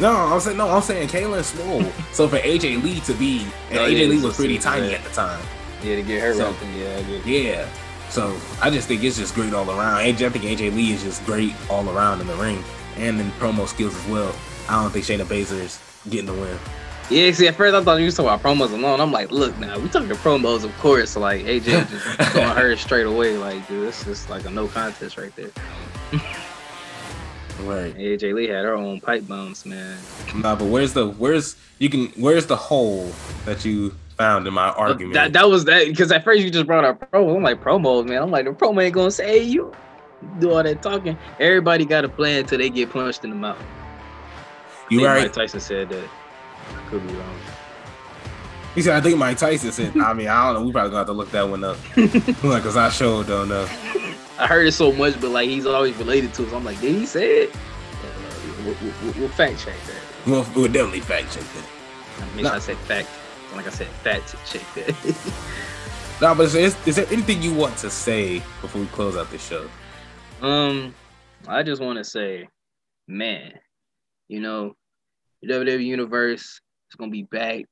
[SPEAKER 1] no, I'm saying no. I'm saying Kaitlyn swole. so for AJ Lee to be, and
[SPEAKER 2] Oh,
[SPEAKER 1] AJ
[SPEAKER 2] yeah,
[SPEAKER 1] Lee was pretty tiny
[SPEAKER 2] man.
[SPEAKER 1] at the time.
[SPEAKER 2] Yeah, to get her
[SPEAKER 1] So-
[SPEAKER 2] wrapped. Yeah, I get.
[SPEAKER 1] Yeah. So I just think it's just great all around. AJ, I think AJ Lee is just great all around in the ring and in promo skills as well. I don't think Shayna Baszler is getting the win.
[SPEAKER 2] Yeah, see, at first I thought you was talking about promos alone. I'm like, look, now we talking promos, of course. Like AJ just going her straight away. Like, dude, this is like a no contest right there.
[SPEAKER 1] Right.
[SPEAKER 2] AJ Lee had her own pipe bombs, man.
[SPEAKER 1] Nah, but where's the where's you can where's the hole that you found in my argument?
[SPEAKER 2] That that was that because at first you just brought up promos. I'm like promos, man. I'm like the promo ain't gonna say you do all that talking. Everybody got a plan until they get punched in the mouth. I
[SPEAKER 1] you right.
[SPEAKER 2] Mike Tyson said that. Could be wrong.
[SPEAKER 1] He said I think Mike Tyson said. I mean I don't know. We probably gonna have to look that one up. like, cause I sure don't know.
[SPEAKER 2] I heard it so much, but like he's always related to us. I'm like, did he say it? Uh, we'll, we'll, we'll fact check that.
[SPEAKER 1] We'll, we'll definitely fact check that.
[SPEAKER 2] I mean,
[SPEAKER 1] No.
[SPEAKER 2] I said fact. Like I said, fact check that.
[SPEAKER 1] No, but is, is, is there anything you want to say before we close out this show?
[SPEAKER 2] um, I just want to say, man, you know, the WWE Universe is gonna be back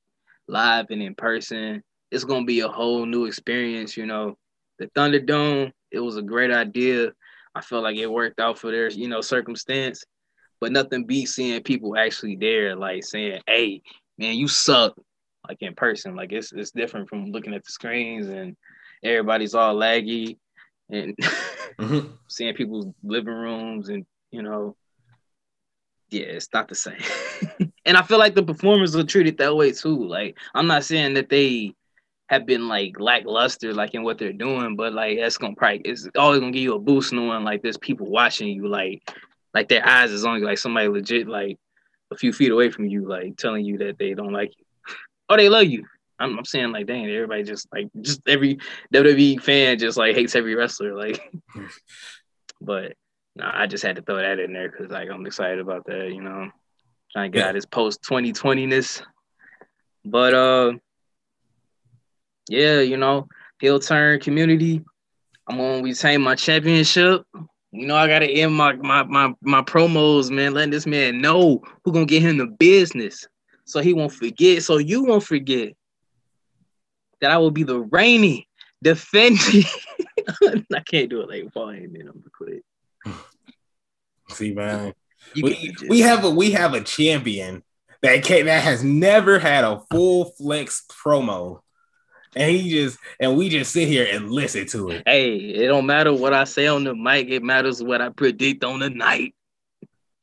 [SPEAKER 2] live and in person. It's gonna be a whole new experience. You know, the Thunderdome. It was a great idea. I felt like it worked out for their, you know, circumstance. But nothing beats seeing people actually there, like saying, "Hey, man, you suck," like in person. Like it's it's different from looking at the screens and everybody's all laggy and
[SPEAKER 1] Mm-hmm.
[SPEAKER 2] seeing people's living rooms and you know, yeah, it's not the same. and I feel like the performers are treated that way too. Like I'm not saying that they have been like lackluster like in what they're doing, but like that's gonna probably it's always gonna give you a boost knowing like there's people watching you, like like their eyes is on you, like somebody legit like a few feet away from you, like telling you that they don't like you. Or they love you. I'm, I'm saying like dang, everybody just like just every WWE fan just like hates every wrestler, like but no, I just had to throw that in there because like I'm excited about that, you know. Trying to get out this post 2020ness. But uh yeah, you know, heel turn community. I'm gonna retain my championship. You know, I gotta end my my my my promos, man, letting this man know who gonna get him the business. So he won't forget, so you won't forget that I will be the reigning, defending. I can't do it like Paul Heyman. I'm gonna quit.
[SPEAKER 1] See, man, we,
[SPEAKER 2] just-
[SPEAKER 1] we have a we have a champion that can that has never had a full flex promo, and he just and we just sit here and listen to it.
[SPEAKER 2] Hey, it don't matter what I say on the mic. It matters what I predict on the night.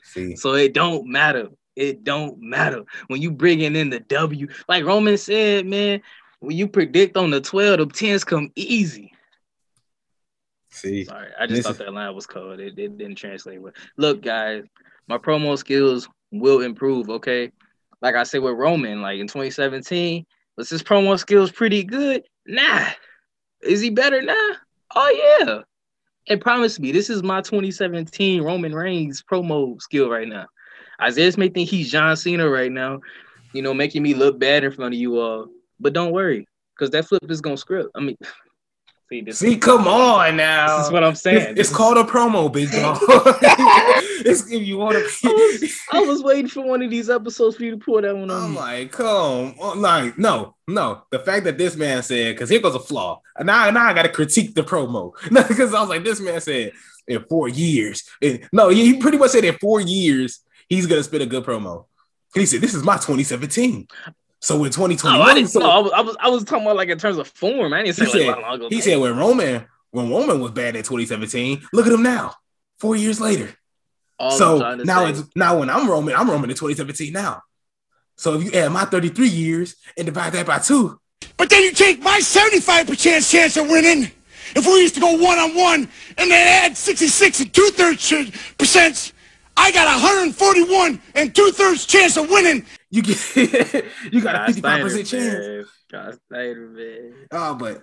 [SPEAKER 1] See,
[SPEAKER 2] So it don't matter. It don't matter when you bringing in the W. Like Roman said, man, when you predict on the 12, the 10s come easy.
[SPEAKER 1] see,
[SPEAKER 2] Sorry, I just thought that line was cold. It, it didn't translate well. Look, guys, my promo skills will improve. Okay, like I said with Roman, like in 2017, was his promo skills pretty good? Nah. Is he better now? Oh yeah. And promise me, this is my 2017 Roman Reigns promo skill right now. Isaiah may think he's John Cena right now, you know, making me look bad in front of you all. But don't worry, because that flip is gonna script. I mean, see, this,
[SPEAKER 1] See, come on now.
[SPEAKER 2] this is what I'm saying.
[SPEAKER 1] It's, it's called a promo, big dog. it's if you want
[SPEAKER 2] I was,
[SPEAKER 1] to.
[SPEAKER 2] I was waiting for one of these episodes for you to pull that one on
[SPEAKER 1] I'm
[SPEAKER 2] me.
[SPEAKER 1] like, come on, like, no, no. The fact that this man said, because here goes a flaw. Now, now I got to critique the promo because I was like, this man said in four years. And- no, he pretty much said in four years he's gonna spit a good promo. He said, "This is my 2017." So in 2021,
[SPEAKER 2] Oh, I didn't.
[SPEAKER 1] so
[SPEAKER 2] no, I was, I was, I was talking about like in terms of form. I didn't say
[SPEAKER 1] he
[SPEAKER 2] like
[SPEAKER 1] said,
[SPEAKER 2] long ago.
[SPEAKER 1] he said when Roman when Roman was bad in 2017, look at him now, four years later.
[SPEAKER 2] All
[SPEAKER 1] so now
[SPEAKER 2] say-
[SPEAKER 1] it's now when I'm Roman, I'm Roman in 2017 now. So if you add my 33 years and divide that by two,
[SPEAKER 6] But then you take my 75% chance of winning. If we used to go one on one and then add 66 and two thirds percent, I got 141 and two thirds chance of winning.
[SPEAKER 1] you get you got a 55 percent chance.
[SPEAKER 2] man. Scott Steiner, man.
[SPEAKER 1] Oh, but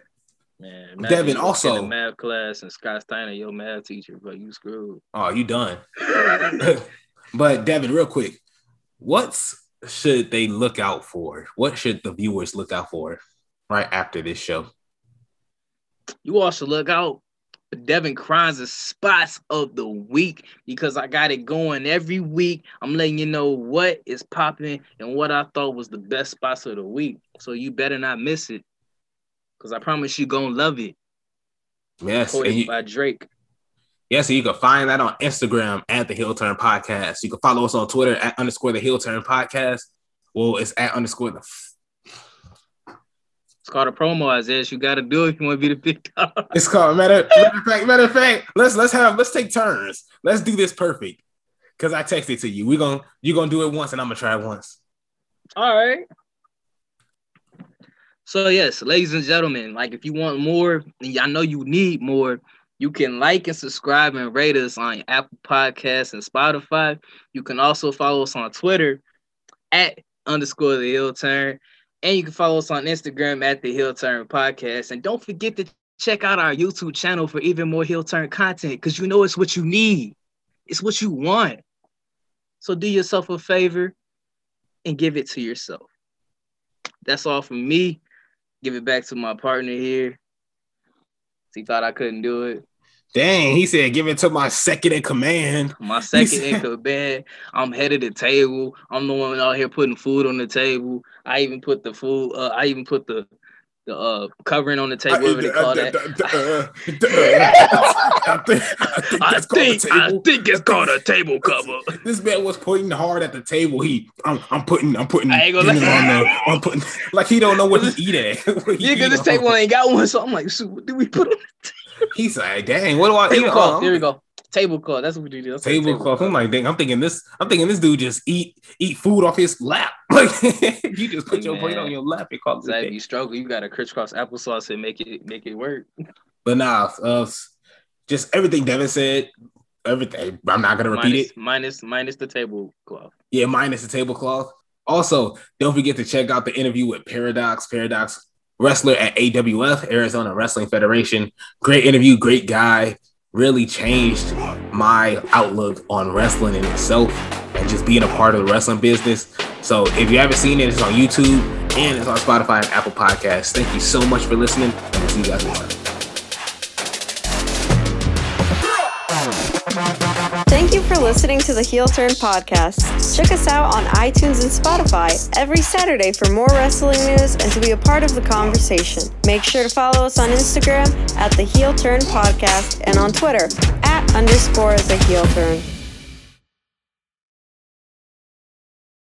[SPEAKER 2] Man,
[SPEAKER 1] Devin,
[SPEAKER 2] imagine you in
[SPEAKER 1] also-
[SPEAKER 2] a math class and Scott Steiner, your math teacher, but you screwed.
[SPEAKER 1] oh, you done. but Devin, real quick, what should they look out for? What should the viewers look out for right after this show?
[SPEAKER 2] You all should look out for Devin Crimes' spots of the week because I got it going every week. I'm letting you know what is popping and what I thought was the best spots of the week. So you better not miss it. Cause I promise you gonna love it.
[SPEAKER 1] Yes, you,
[SPEAKER 2] by Drake.
[SPEAKER 1] Yeah, so you can find that on Instagram at the Heel Turn Podcast. You can follow us on Twitter at underscore the Heel Turn Podcast. Well, it's at underscore the.
[SPEAKER 2] It's called a promo, Isaiah. You gotta do it if you want to be the big dog.
[SPEAKER 1] It's called matter, matter of fact. Matter of fact, let's let's have let's take turns. Let's do this perfect. Cause I texted to you. We're gonna you're gonna do it once, and I'm gonna try it once.
[SPEAKER 2] All right. So yes, ladies and gentlemen, like if you want more, and I know you need more, you can like and subscribe and rate us on Apple Podcasts and Spotify. You can also follow us on Twitter at underscore the Heel Turn, and you can follow us on Instagram at the Heel Turn Podcast. And don't forget to check out our YouTube channel for even more Heel Turn content because you know it's what you need, it's what you want. So do yourself a favor and give it to yourself. That's all from me. Give it back to my partner here. He thought I couldn't do it.
[SPEAKER 1] Dang, he said, give it to my second in command.
[SPEAKER 2] My second
[SPEAKER 1] said-
[SPEAKER 2] in command. I'm head of the table. I'm the one out here putting food on the table. I even put the food. Uh, I even put the the uh, covering on the table. Whatever they call that.
[SPEAKER 1] I uh, uh, uh, think, I think
[SPEAKER 2] I
[SPEAKER 1] that's called a
[SPEAKER 2] think I
[SPEAKER 1] table.
[SPEAKER 2] think it's called a table cover.
[SPEAKER 1] This man was pointing hard at the table. He, I'm, I'm putting, I'm putting,
[SPEAKER 2] I ain't gonna lie.
[SPEAKER 1] on the, I'm putting, like he don't know what he eat at. He
[SPEAKER 2] Yeah, because this table ain't got one, so I'm like, shoot, what do we put on
[SPEAKER 1] He's like, dang, what do I
[SPEAKER 2] tablecloth?
[SPEAKER 1] on?
[SPEAKER 2] Here we go. Tablecloth. That's what we do. That's
[SPEAKER 1] Tablecloth. I'm like, dang, I'm thinking this, I'm thinking this dude just eat, eat food off his lap. Like you just put your plate on your lap and call
[SPEAKER 2] Exactly.
[SPEAKER 1] day.
[SPEAKER 2] You struggle. You got to crisscross applesauce and make it make it work.
[SPEAKER 1] But nah, uh, just everything Devin said, everything. I'm not gonna repeat it.
[SPEAKER 2] Minus, minus minus the tablecloth.
[SPEAKER 1] Yeah, minus the tablecloth. Also, don't forget to check out the interview with Paradox, Paradox wrestler at AWF, Arizona Wrestling Federation. Great interview, great guy. Really changed my outlook on wrestling in itself and just being a part of the wrestling business. So if you haven't seen it, it's on YouTube and it's on Spotify and Apple Podcasts. Thank you so much for listening. And we'll see you guys
[SPEAKER 5] for listening to the Heel Turn podcast. Check us out on iTunes and Spotify every Saturday for more wrestling news and to be a part of the conversation. Make sure to follow us on Instagram at the Heel Turn Podcast and on Twitter at underscore the Heel Turn.